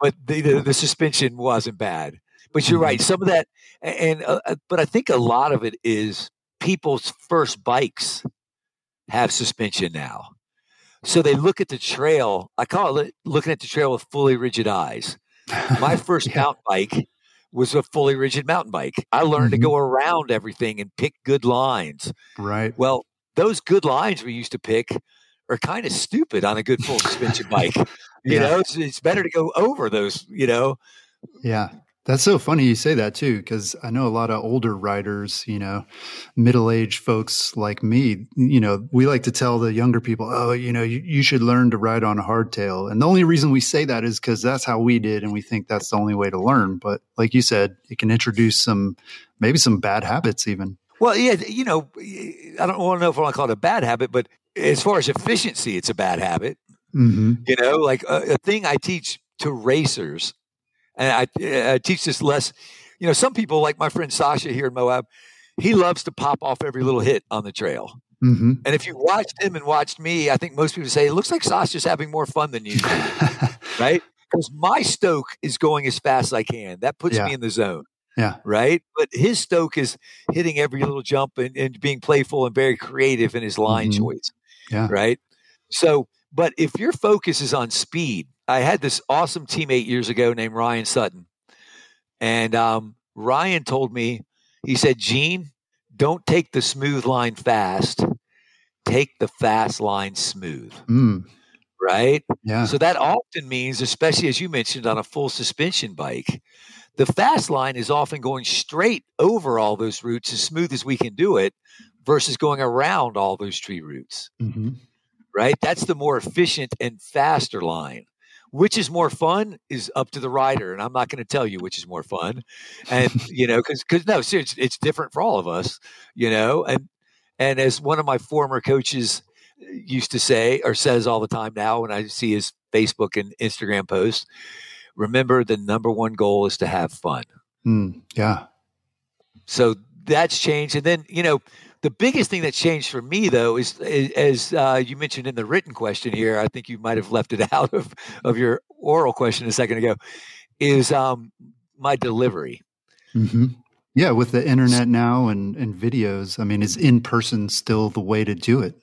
but the, the the suspension wasn't bad. But you're right. Some of that, and uh, uh, but I think a lot of it is people's first bikes have suspension now. So they look at the trail. I call it looking at the trail with fully rigid eyes. My (laughs) first Yeah. mountain bike was a fully rigid mountain bike. I learned Mhm. to go around everything and pick good lines. Right. Well, those good lines we used to pick are kind of stupid on a good full suspension (laughs) bike. You Yeah. know, it's, it's better to go over those, you know. Yeah. That's so funny you say that too, because I know a lot of older riders, you know, middle aged folks like me, you know, we like to tell the younger people, oh, you know, you, you should learn to ride on a hardtail. And the only reason we say that is because that's how we did. And we think that's the only way to learn. But like you said, it can introduce some, maybe some bad habits even. Well, yeah, you know, I don't want to know if I want to call it a bad habit, but as far as efficiency, it's a bad habit. Mm-hmm. You know, like a, a thing I teach to racers, and I, I teach this less. You know, some people like my friend Sasha here in Moab, he loves to pop off every little hit on the trail. Mm-hmm. And if you watched him and watched me, I think most people say it looks like Sasha's having more fun than you, (laughs) right? Because my stoke is going as fast as I can. That puts Yeah. me in the zone, yeah. right? But his stoke is hitting every little jump and, and being playful and very creative in his line Mhm. choice Yeah. right? So, but if your focus is on speed, I had this awesome teammate years ago named Ryan Sutton, and um, Ryan told me, he said, "Gene, don't take the smooth line fast, take the fast line smooth." Mm. Right. Yeah. So that often means, especially as you mentioned on a full suspension bike, the fast line is often going straight over all those roots as smooth as we can do it, versus going around all those tree roots. Mm-hmm. Right? That's the more efficient and faster line. Which is more fun is up to the rider, and I'm not going to tell you which is more fun. And (laughs) you know, because because no, seriously, it's different for all of us. You know, and and as one of my former coaches used to say or says all the time now when I see his Facebook and Instagram posts, remember the number one goal is to have fun. Mm, yeah. So that's changed. And then, you know, the biggest thing that changed for me, though, is, as uh, you mentioned in the written question here, I think you might have left it (laughs) out of, of your oral question a second ago, is um, my delivery. Mm-hmm. Yeah, with the internet now and, and videos, I mean, is in person still the way to do it?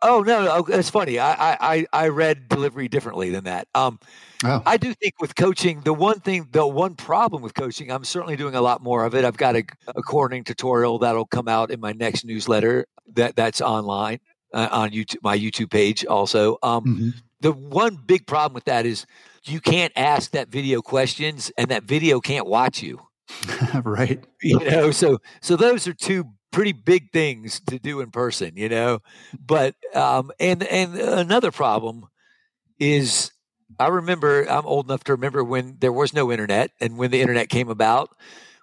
Oh no, no, that's funny. I, I I read delivery differently than that. Um, oh. I do think with coaching, the one thing, the one problem with coaching, I'm certainly doing a lot more of it. I've got a, a coordinating tutorial that'll come out in my next newsletter that that's online uh, on YouTube, my YouTube page also. Um, mm-hmm. The one big problem with that is you can't ask that video questions, and that video can't watch you. (laughs) right. You know, so so those are two pretty big things to do in person, you know. But um, and and another problem is I remember I'm old enough to remember when there was no internet and when the internet came about.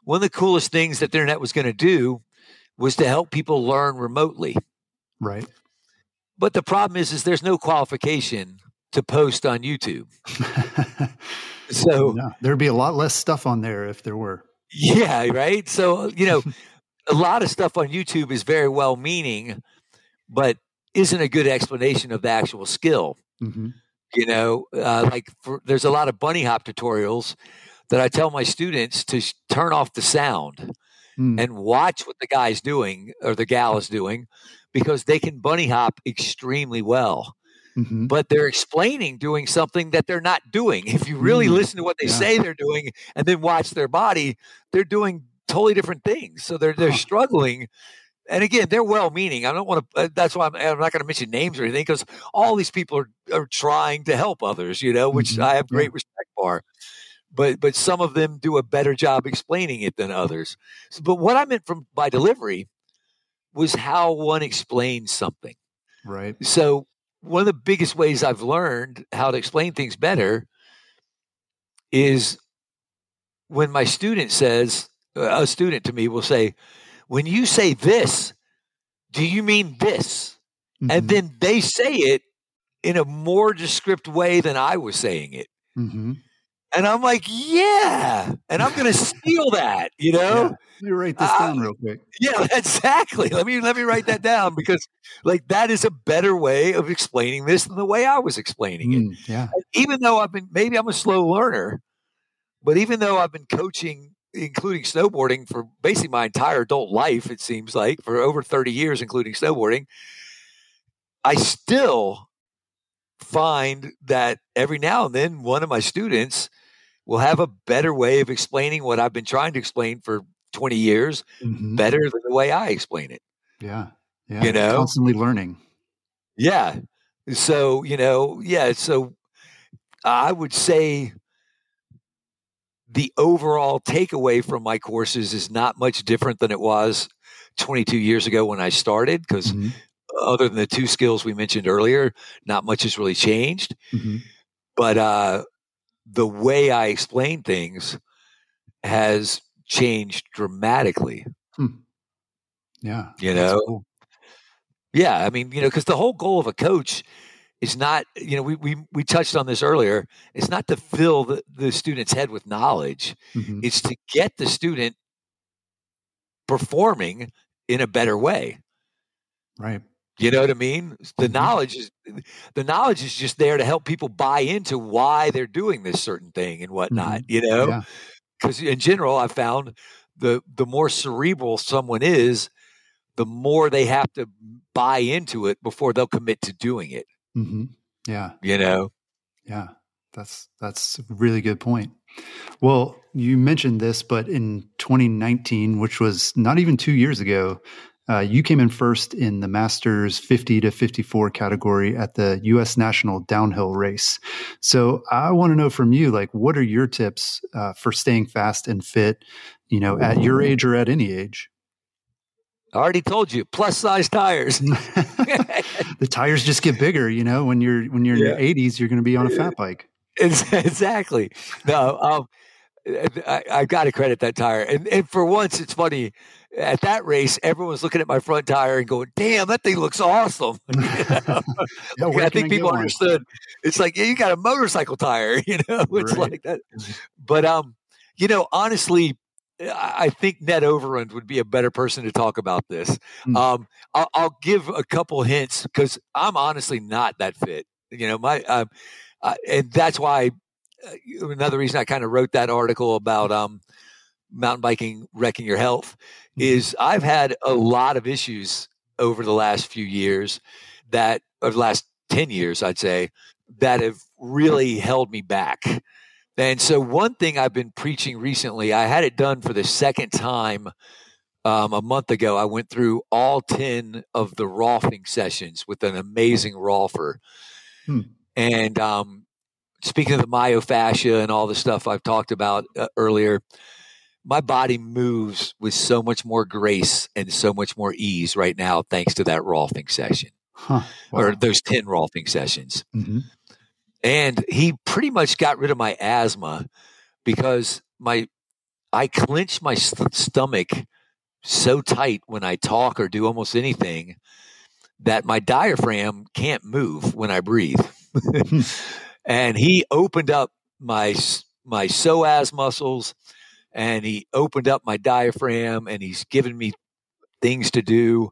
One of the coolest things that the internet was going to do was to help people learn remotely. Right. But the problem is, is there's no qualification to post on YouTube. (laughs) so no, there'd be a lot less stuff on there if there were. Yeah, right. So you know, a lot of stuff on YouTube is very well meaning, but isn't a good explanation of the actual skill. Mm-hmm. You know, uh, like for, there's a lot of bunny hop tutorials that I tell my students to sh- turn off the sound mm. and watch what the guy's doing or the gal is doing because they can bunny hop extremely well. Mm-hmm. But they're explaining doing something that they're not doing. (laughs) If you really mm. listen to what they yeah. say they're doing and then watch their body, they're doing totally different things. So they're they're struggling. And again, they're well meaning. I don't want to. Uh, that's why I'm, I'm not going to mention names or anything because all these people are, are trying to help others. You know, which mm-hmm. I have great respect for. But but some of them do a better job explaining it than others. So, but what I meant from by delivery was how one explains something. Right. So one of the biggest ways I've learned how to explain things better is when my student says, a student to me will say, when you say this, do you mean this? Mm-hmm. And then they say it in a more descriptive way than I was saying it. Mm-hmm. And I'm like, yeah. And I'm going to steal that, you (laughs) know? Yeah. Let me write this uh, down real quick. Yeah, (laughs) exactly. Let me let me write that down because like that is a better way of explaining this than the way I was explaining mm, it. Yeah. even though I've been maybe I'm a slow learner, but even though I've been coaching including snowboarding for basically my entire adult life, it seems like for over 30 years, including snowboarding, I still find that every now and then one of my students will have a better way of explaining what I've been trying to explain for 20 years mm-hmm. better than the way I explain it. Yeah. Yeah. You know, constantly learning. Yeah. So, you know, yeah. So I would say the overall takeaway from my courses is not much different than it was 22 years ago when I started because mm-hmm. other than the two skills we mentioned earlier, not much has really changed. Mm-hmm. But uh, the way I explain things has changed dramatically. Hmm. Yeah. You know? Cool. Yeah. I mean, you know, because the whole goal of a coach is not you know we we, we touched on this earlier it's not to fill the, the student's head with knowledge mm-hmm. it's to get the student performing in a better way right you know what i mean the mm-hmm. knowledge is the knowledge is just there to help people buy into why they're doing this certain thing and whatnot mm-hmm. you know because yeah. in general i found the the more cerebral someone is the more they have to buy into it before they'll commit to doing it Mm-hmm. Yeah. You know? Yeah. That's that's a really good point. Well, you mentioned this, but in 2019, which was not even two years ago, uh, you came in first in the Masters 50 to 54 category at the U.S. National Downhill Race. So I want to know from you, like, what are your tips uh, for staying fast and fit? You know, at your age or at any age? I already told you, plus size tires. (laughs) the tires just get bigger, you know. When you're when you're in your 80s, you're going to be on a fat bike. exactly. No, um, I, I got to credit that tire, and, and for once, it's funny. At that race, everyone was looking at my front tire and going, "Damn, that thing looks awesome." (laughs) (laughs) yeah, I think I people understood. It's like yeah, you got a motorcycle tire, you know. It's right. like that. But um, you know, honestly, I think Ned Overend would be a better person to talk about this. Mm-hmm. Um, I'll, I'll, give a couple hints because I'm honestly not that fit. You know, my uh, uh, and that's why uh, another reason I kind of wrote that article about um, mountain biking wrecking your health mm-hmm. is I've had a lot of issues over the last few years that, or the last ten years, I'd say, that have really held me back. And so, one thing I've been preaching recently, I had it done for the second time um, a month ago. I went through all 10 of the Rolfing sessions with an amazing Rolfer. Hmm. And um, speaking of the myofascia and all the stuff I've talked about uh, earlier, my body moves with so much more grace and so much more ease right now, thanks to that Rolfing session huh. wow. or those 10 Rolfing sessions. Mm-hmm. And he pretty much got rid of my asthma because my I clench my st- stomach so tight when I talk or do almost anything that my diaphragm can't move when I breathe. (laughs) and he opened up my my psoas muscles and he opened up my diaphragm and he's given me things to do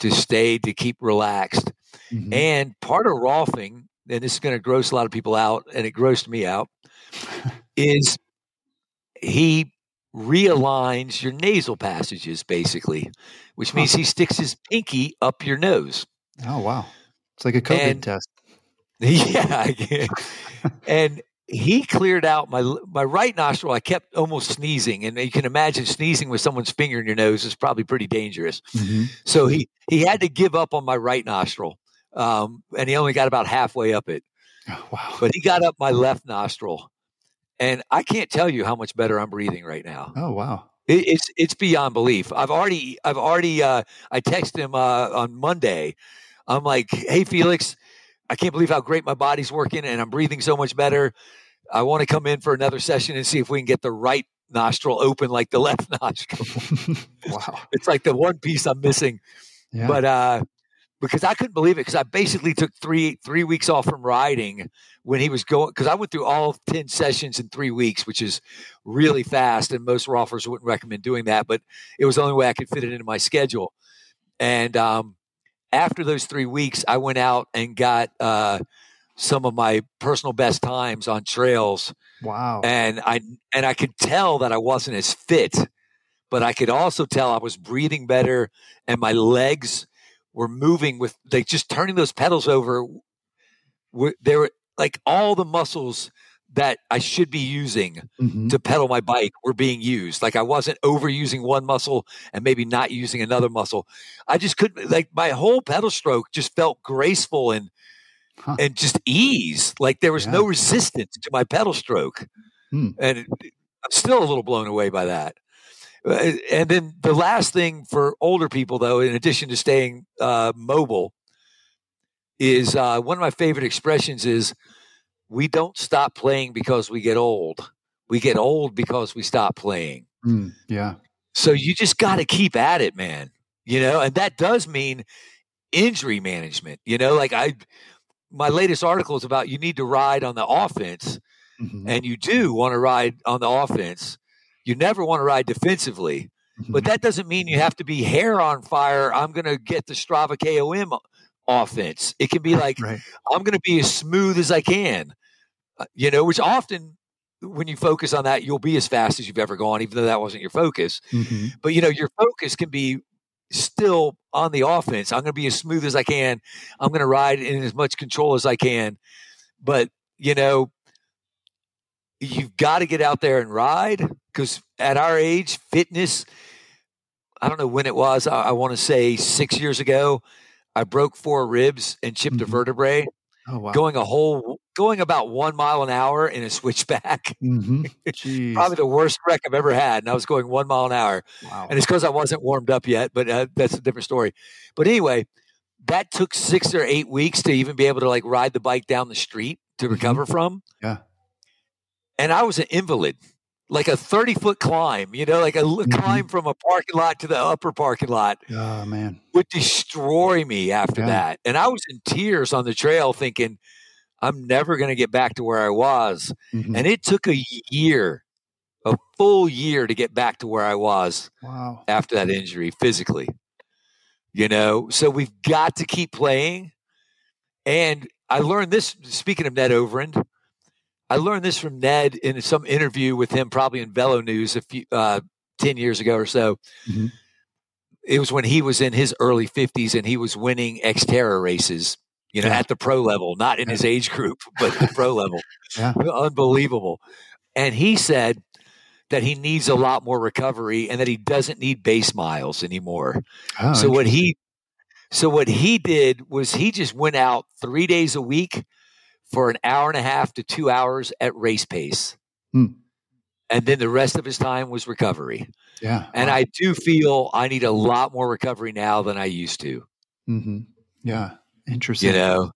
to stay to keep relaxed. Mm-hmm. And part of Rolfing and this is going to gross a lot of people out, and it grossed me out, (laughs) is he realigns your nasal passages basically, which means he sticks his pinky up your nose. Oh wow, it's like a COVID and, test. (laughs) Yeah, and he cleared out my my right nostril. I kept almost sneezing, and you can imagine sneezing with someone's finger in your nose is probably pretty dangerous. Mm-hmm. So he he had to give up on my right nostril, um, and he only got about halfway up it. Oh, wow! But he got up my left nostril, and I can't tell you how much better I'm breathing right now. Oh wow! It, it's it's beyond belief. I've already I've already uh, I texted him uh, on Monday. I'm like, hey Felix, I can't believe how great my body's working, and I'm breathing so much better. I want to come in for another session and see if we can get the right nostril open like the (laughs) left nostril. (laughs) wow! It's like the one piece I'm missing. Yeah. But uh, because I couldn't believe it because I basically took three three weeks off from riding when he was going because I went through all ten sessions in three weeks, which is really fast, and most Rolfers wouldn't recommend doing that, but it was the only way I could fit it into my schedule. And um, after those three weeks, I went out and got uh, some of my personal best times on trails. Wow! And I and I could tell that I wasn't as fit, but I could also tell I was breathing better, and my legs were moving with like just turning those pedals over. They were like all the muscles that I should be using mm-hmm. to pedal my bike were being used. Like I wasn't overusing one muscle and maybe not using another muscle. I just couldn't like my whole pedal stroke just felt graceful and huh. and just ease. Like there was yeah. no resistance to my pedal stroke. Hmm. And I'm still a little blown away by that. Uh, and then the last thing for older people, though, in addition to staying uh, mobile, is uh, one of my favorite expressions is we don't stop playing because we get old. We get old because we stop playing. Mm, yeah. So you just got to keep at it, man. You know, and that does mean injury management. You know, like I, my latest article is about you need to ride on the offense, mm-hmm. and you do want to ride on the offense you never want to ride defensively, mm-hmm. but that doesn't mean you have to be hair on fire. I'm going to get the Strava KOM offense. It can be (laughs) like, right. I'm going to be as smooth as I can, uh, you know, which often when you focus on that, you'll be as fast as you've ever gone, even though that wasn't your focus. Mm-hmm. But, you know, your focus can be still on the offense. I'm going to be as smooth as I can. I'm going to ride in as much control as I can. But, you know, you've got to get out there and ride because at our age, fitness, I don't know when it was, I, I want to say six years ago, I broke four ribs and chipped mm-hmm. a vertebrae. oh, wow. going a whole going about one mile an hour in a switchback. Mm-hmm. (laughs) Probably the worst wreck I've ever had, and I was going one mile an hour. Wow. And it's because I wasn't warmed up yet, but uh, that's a different story. But anyway, that took six or eight weeks to even be able to like ride the bike down the street to mm-hmm. recover from. Yeah. And I was an invalid like a 30 foot climb, you know, like a mm-hmm. climb from a parking lot to the upper parking lot. Oh, man. Would destroy me after yeah. that. And I was in tears on the trail thinking, I'm never going to get back to where I was. Mm-hmm. And it took a year, a full year to get back to where I was wow. after that injury physically. You know, so we've got to keep playing. And I learned this, speaking of Ned Overend, I learned this from Ned in some interview with him, probably in VeloNews a few uh, ten years ago or so. Mm-hmm. It was when he was in his early fifties and he was winning Xterra races. You know, yeah. at the pro level, not in yeah. his age group, but the pro (laughs) level. Yeah. Unbelievable. And he said that he needs a lot more recovery and that he doesn't need base miles anymore. Oh, so what he so what he did was he just went out three days a week for an hour and a half to two hours at race pace. Hmm. And then the rest of his time was recovery. Yeah. And wow. I do feel I need a lot more recovery now than I used to. Mm-hmm. Yeah. Interesting. You know,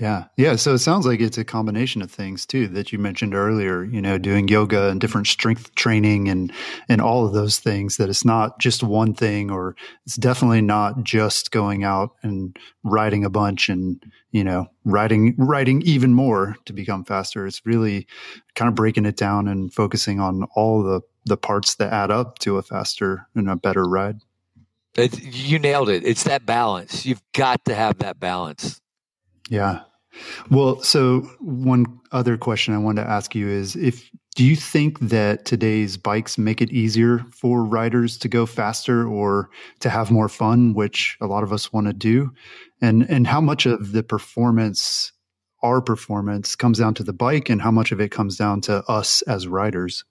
yeah. Yeah. So it sounds like it's a combination of things too that you mentioned earlier, you know, doing yoga and different strength training and, and all of those things that it's not just one thing or it's definitely not just going out and riding a bunch and, you know, riding, riding even more to become faster. It's really kind of breaking it down and focusing on all the, the parts that add up to a faster and a better ride. It, you nailed it. It's that balance. You've got to have that balance. Yeah. Well, so one other question I wanted to ask you is if do you think that today's bikes make it easier for riders to go faster or to have more fun, which a lot of us want to do? And and how much of the performance our performance comes down to the bike and how much of it comes down to us as riders?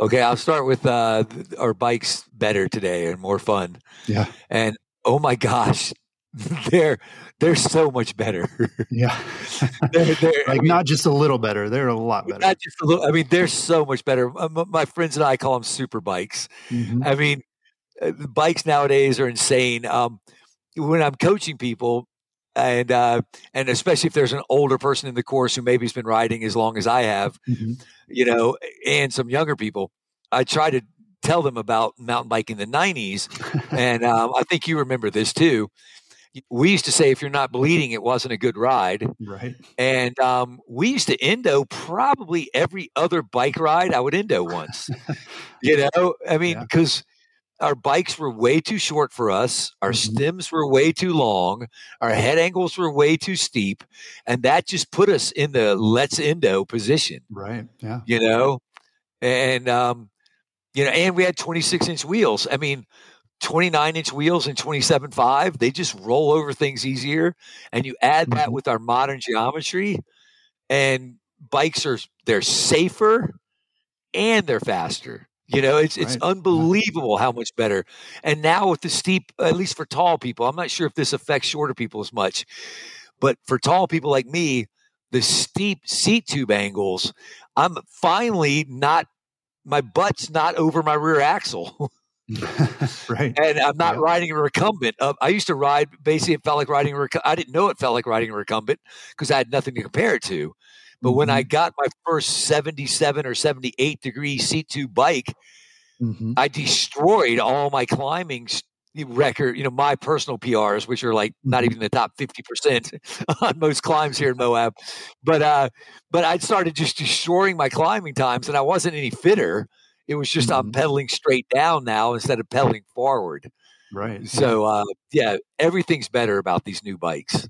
Okay, I'll start with uh, our bikes better today and more fun. Yeah. And oh my gosh, (laughs) they're they're so much better. Yeah, (laughs) they're, (laughs) they're, like I mean, not just a little better; they're a lot better. Not just a little. I mean, they're so much better. My friends and I call them super bikes. Mm-hmm. I mean, uh, bikes nowadays are insane. Um, when I'm coaching people, and uh, and especially if there's an older person in the course who maybe has been riding as long as I have, mm-hmm. you know, and some younger people, I try to tell them about mountain biking in the 90s, and um, I think you remember this too we used to say if you're not bleeding, it wasn't a good ride. Right. And um, we used to endo probably every other bike ride. I would endo once. (laughs) you know, I mean, because yeah. our bikes were way too short for us. Our mm-hmm. stems were way too long. Our head angles were way too steep, and that just put us in the let's endo position. Right. Yeah. You know, and um, you know, and we had 26 inch wheels. I mean 29 inch wheels and 27.5, they just roll over things easier. And you add that mm-hmm. with our modern geometry, and bikes are they're safer and they're faster. You know, it's right. it's unbelievable how much better. And now with the steep, at least for tall people, I'm not sure if this affects shorter people as much, but for tall people like me, the steep seat tube angles, I'm finally not my butt's not over my rear axle. (laughs) (laughs) (laughs) right. And I'm not riding a recumbent. Uh, I used to ride, basically, it felt like riding a recumbent. I didn't know it felt like riding a recumbent because I had nothing to compare it to. But mm-hmm. when I mm-hmm. got my first 77 or 78 degree seat tube bike, mm-hmm. I destroyed all my climbing record, you know, my personal PRs, which are like not mm-hmm. even the top 50% (laughs) on most climbs here in Moab. But, uh, but I started just destroying my climbing times and I wasn't any fitter it was just mm-hmm. I'm pedaling straight down now instead of pedaling forward. Right. So uh, yeah, everything's better about these new bikes.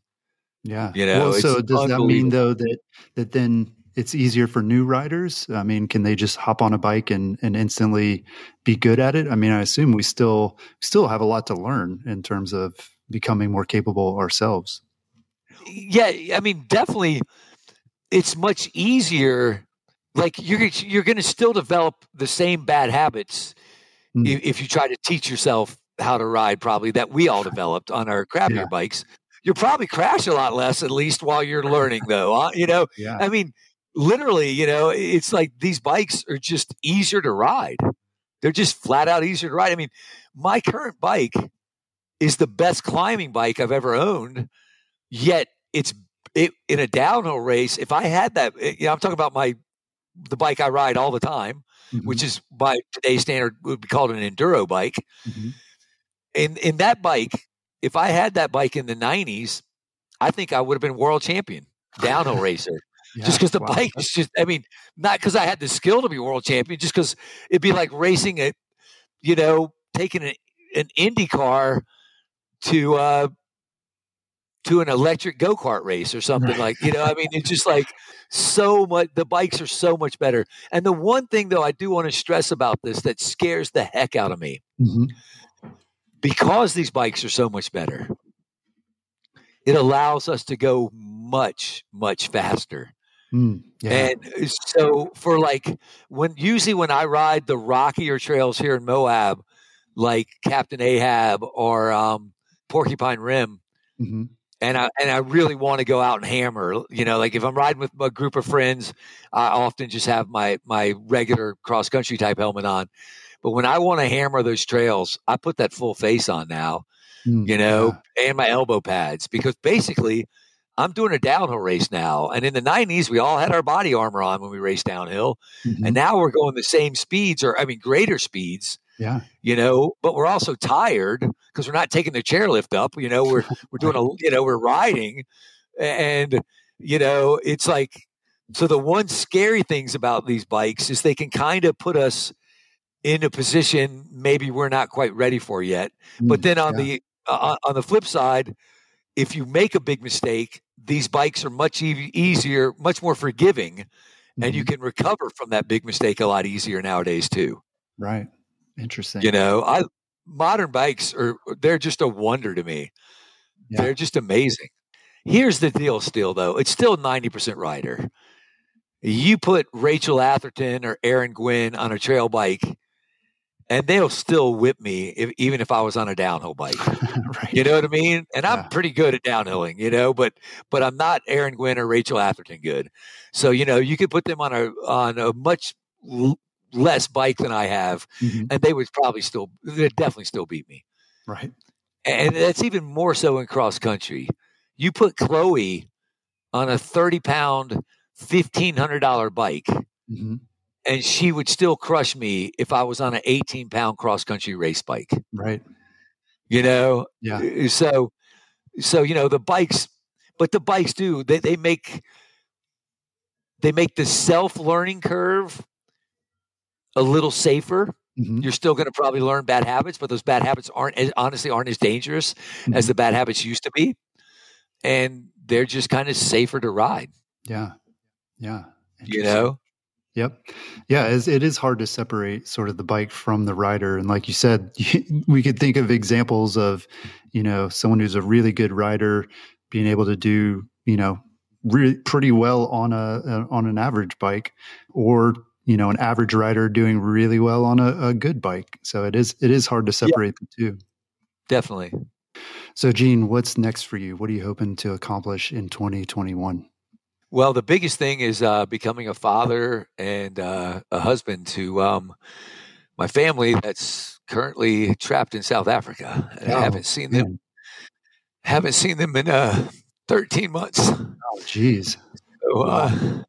Yeah. You know. Well, so does that mean though that that then it's easier for new riders? I mean, can they just hop on a bike and, and instantly be good at it? I mean, I assume we still still have a lot to learn in terms of becoming more capable ourselves. Yeah, I mean, definitely it's much easier like you're you're going to still develop the same bad habits mm. if, if, you try to teach yourself how to ride probably that we all (laughs) developed on our crappier yeah. bikes you'll probably crash a lot less, at least while you're learning, though. You know, Yeah. I mean, literally, you know, it's like these bikes are just easier to ride. They're just flat out easier to ride. I mean, my current bike is the best climbing bike I've ever owned, yet it's it, in a downhill race. If I had that, eh, you know, I'm talking about my the bike I ride all the time, Mhm. which is by today's standard would be called an enduro bike. Mhm. In in that bike, if I had that bike in the 90s, I think I would have been world champion downhill (laughs) racer Yeah. just because the Wow. bike is just i mean not because i had the skill to be world champion just because it'd be like racing a you know taking an, an indy car to uh to an electric go-kart race or something Right. like you know i mean it's just like so much the bikes are so much better and the one thing though i do want to stress about this that scares the heck out of me Mhm. because these bikes are so much better it allows us to go much much faster Mm. Yeah. and so for like when usually when I ride the rockier trails here in Moab, like Captain Ahab or um, Porcupine Rim, Mhm. And I and I really want to go out and hammer, you know, like if I'm riding with a group of friends, I often just have my my regular cross country type helmet on. But when I want to hammer those trails, I put that full face on now, Mm. you know, and my elbow pads because basically I'm doing a downhill race now. And in the 90s, we all had our body armor on when we raced downhill. Yeah. Mhm. And now we're going the same speeds or, I mean, greater speeds, yeah. you know, but we're also tired because we're not taking the chairlift up. You know, we're, we're doing (laughs) a, you know, we're riding. And, you know, it's like, so the one scary things about these bikes is they can kind of put us in a position maybe we're not quite ready for yet. But Mm. then on Yeah. the uh, on the flip side, if you make a big mistake, these bikes are much e- easier, much more forgiving, and you Mhm. can recover from that big mistake a lot easier nowadays too. right. Interesting. You know, I modern bikes are they're just a wonder to me. Yeah. They're just amazing. Here's the deal still though. It's still 90% rider. You put Rachel Atherton or Aaron Gwin on a trail bike and they'll still whip me if, even if I was on a downhill bike. (laughs) right. You know what I mean? And Yeah. I'm pretty good at downhilling, you know, but but I'm not Aaron Gwin or Rachel Atherton good. So you know, you could put them on a on a much less bike than I have, Mhm. and they would probably still, they'd definitely still beat me. Right. And that's even more so in cross country. You put Chloe on a 30 pound, $1,500 bike, hmm and she would still crush me if I was on an 18 pound cross country race bike. Right. You know, Yeah. Uh, so so you know the bikes but the bikes do they, they make they make the self-learning curve a little safer hmm you're still going to probably learn bad habits but those bad habits aren't as, honestly aren't as dangerous as Mhm. the bad habits used to be and they're just kind of safer to ride Yeah. Yeah. you know Yep. Yeah, it is hard to separate sort of the bike from the rider. And like you said, (laughs) we could think of examples of, you know, someone who's a really good rider being able to do, you know, really pretty well on a, a on an average bike, or you know, an average rider doing really well on a, a good bike. So it is it is hard to separate the two. definitely So, Gene, what's next for you? What are you hoping to accomplish in 2021? Well, the biggest thing is uh, becoming a father and uh, a husband to um, my family that's currently trapped in South Africa. And I Oh, haven't seen them. Haven't seen them in uh, 13 months. Oh, jeez. So, uh,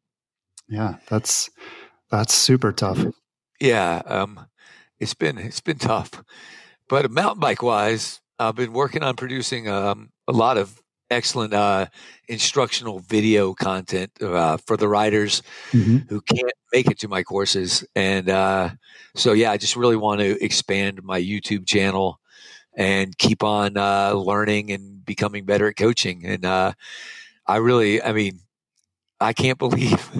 Yeah, that's that's super tough. yeah, um, it's been it's been tough. But mountain bike wise, I've been working on producing um, a lot of excellent uh, instructional video content uh, for the riders Mhm. who can't make it to my courses. And uh, so, yeah, I just really want to expand my YouTube channel and keep on uh, learning and becoming better at coaching. And uh, I really, I mean, I can't (laughs) believe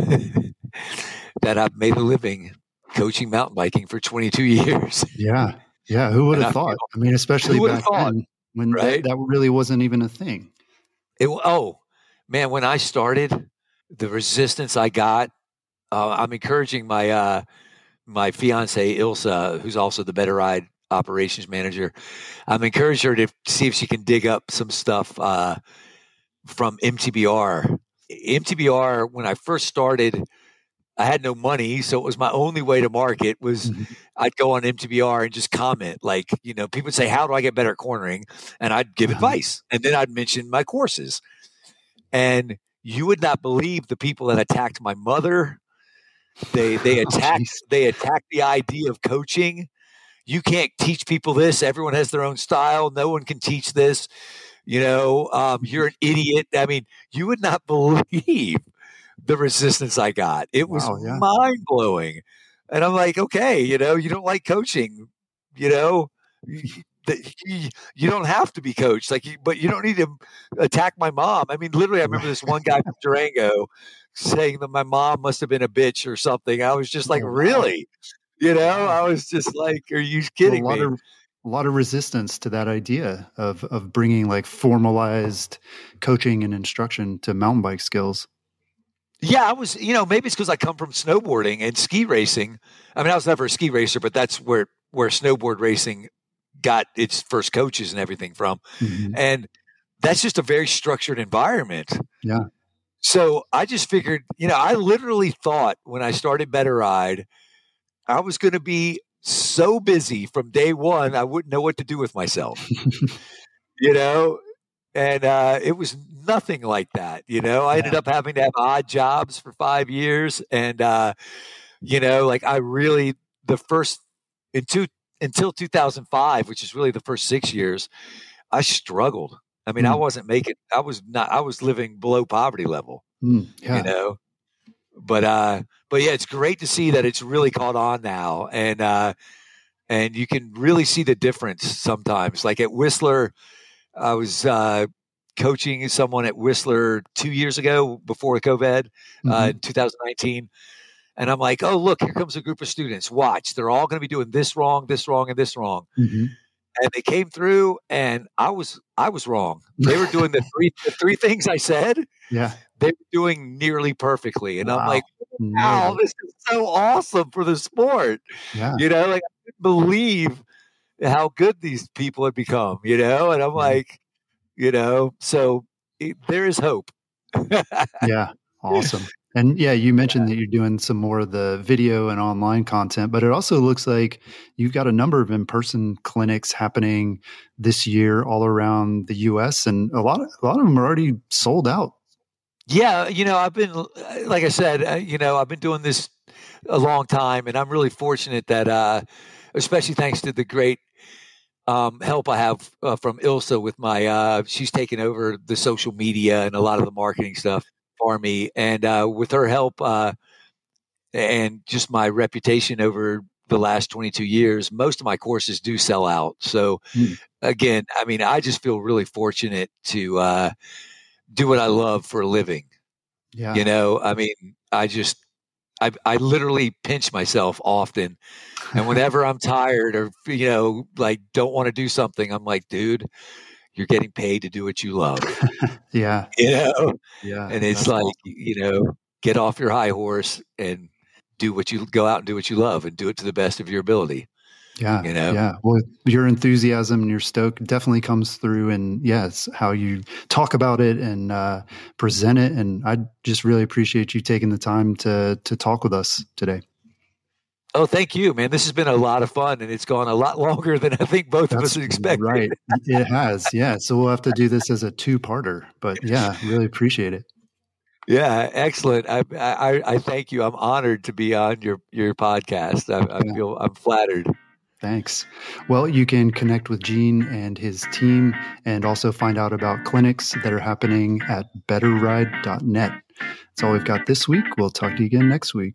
that I've made a living coaching mountain biking for 22 (laughs) years. Yeah, yeah. Who would And have I thought? I mean, especially Who would have back thought, then when that, right? that really wasn't even a thing. It, oh man, when I started, the resistance I got. Uh, I'm encouraging my uh, my fiance Ilsa, who's also the Better Ride operations manager. I'm encouraging her to see if she can dig up some stuff uh, from MTBR. MTBR, when I first started, I had no money, so it was my only way to market was mm-hmm. I'd go on MTBR and just comment. Like, you know, people would say, How do I get better at cornering? And I'd give uh-huh. advice. And then I'd mention my courses. And you would not believe the people that attacked my mother. They (laughs) they oh, attacked oh, they attacked the idea of coaching. You can't teach people this. Everyone has their own style. No one can teach this. You know, um, you're an idiot. I mean, you would not (laughs) believe the resistance I got. It was wow, yeah. mind blowing. And I'm like, okay, you know, you don't like coaching, you know, you don't have to be coached, like, but you don't need to attack my mom. I mean, literally, I remember this one guy from Durango saying that my mom must have been a bitch or something. I was just like, oh, really? You know, I was just like, are you kidding a lot me? Of, a lot of resistance to that idea of of bringing like formalized coaching and instruction to mountain bike skills. Yeah, I was, you know, maybe it's because I come from snowboarding and ski racing. I mean, I was never a ski racer, but that's where where snowboard racing got its first coaches and everything from. Mm-hmm. And that's just a very structured environment. Yeah. So I just figured, you know, I literally thought when I started Better Ride, I was going to be so busy from day one, I wouldn't know what to do with myself. (laughs) you know, and uh, it was nothing like that. You know, I ended up having to have odd jobs for five years, and uh, you know, like I really the first in two until 2005, which is really the first six years, I struggled. I mean, mm. I wasn't making. I was not. I was living below poverty level. Mm, yeah. You know, but uh, but yeah, it's great to see that it's really caught on now, and uh, and you can really see the difference sometimes. Like at Whistler I was uh, coaching someone at Whistler two years ago before COVID, uh, mm-hmm. uh, 2019. And I'm like, oh, look, here comes a group of students. Watch, they're all going to be doing this wrong, this wrong, and this wrong. Mm-hmm. And they came through, and I was I was wrong. They were doing the (laughs) three the three things I said. Yeah, they were doing nearly perfectly, and wow. I'm like, wow, this is so awesome for the sport. Yeah, you know, like I couldn't believe how good these people have become, you know? And I'm like, you know, so it, there is hope. (laughs) yeah, awesome. And yeah, you mentioned that you're doing some more of the video and online content, but it also looks like you've got a number of in-person clinics happening this year all around the U.S. and a lot of a lot of them are already sold out. Yeah, you know, I've been like I said, uh, you know, I've been doing this a long time, and I'm really fortunate that, uh, especially thanks to the great um, help I have uh, from Ilsa with my, uh, she's taken over the social media and a lot of the marketing stuff for me. And uh, with her help uh, and just my reputation over the last 22 years, most of my courses do sell out. So mm. again, I mean, I just feel really fortunate to uh, do what I love for a living. Yeah. You know, I mean, I just, I, I literally pinch myself often. And whenever I'm (laughs) tired or, you know, like don't want to do something, I'm like, dude, you're getting paid to do what you love. (laughs) yeah. (laughs) You know? Yeah. And it's like, awesome. you know, get off your high horse and do what you go out and do what you love and do it to the best of your ability. Yeah. You know? Yeah. Well, your enthusiasm and your stoke definitely comes through and yes, how you talk about it and uh, present it. And I just really appreciate you taking the time to, to talk with us today. Oh, thank you, man. This has been a lot of fun and it's gone a lot (laughs) longer than I think both That's of us expected. Right. It has. Yeah. So we'll have to do this as a two parter, but yeah, really appreciate it. Yeah, excellent. I, I, I thank you. I'm honored to be on your your podcast. I, I feel I'm flattered. Thanks. Well, you can connect with Gene and his team and also find out about clinics that are happening at betterride.net. That's all we've got this week. We'll talk to you again next week.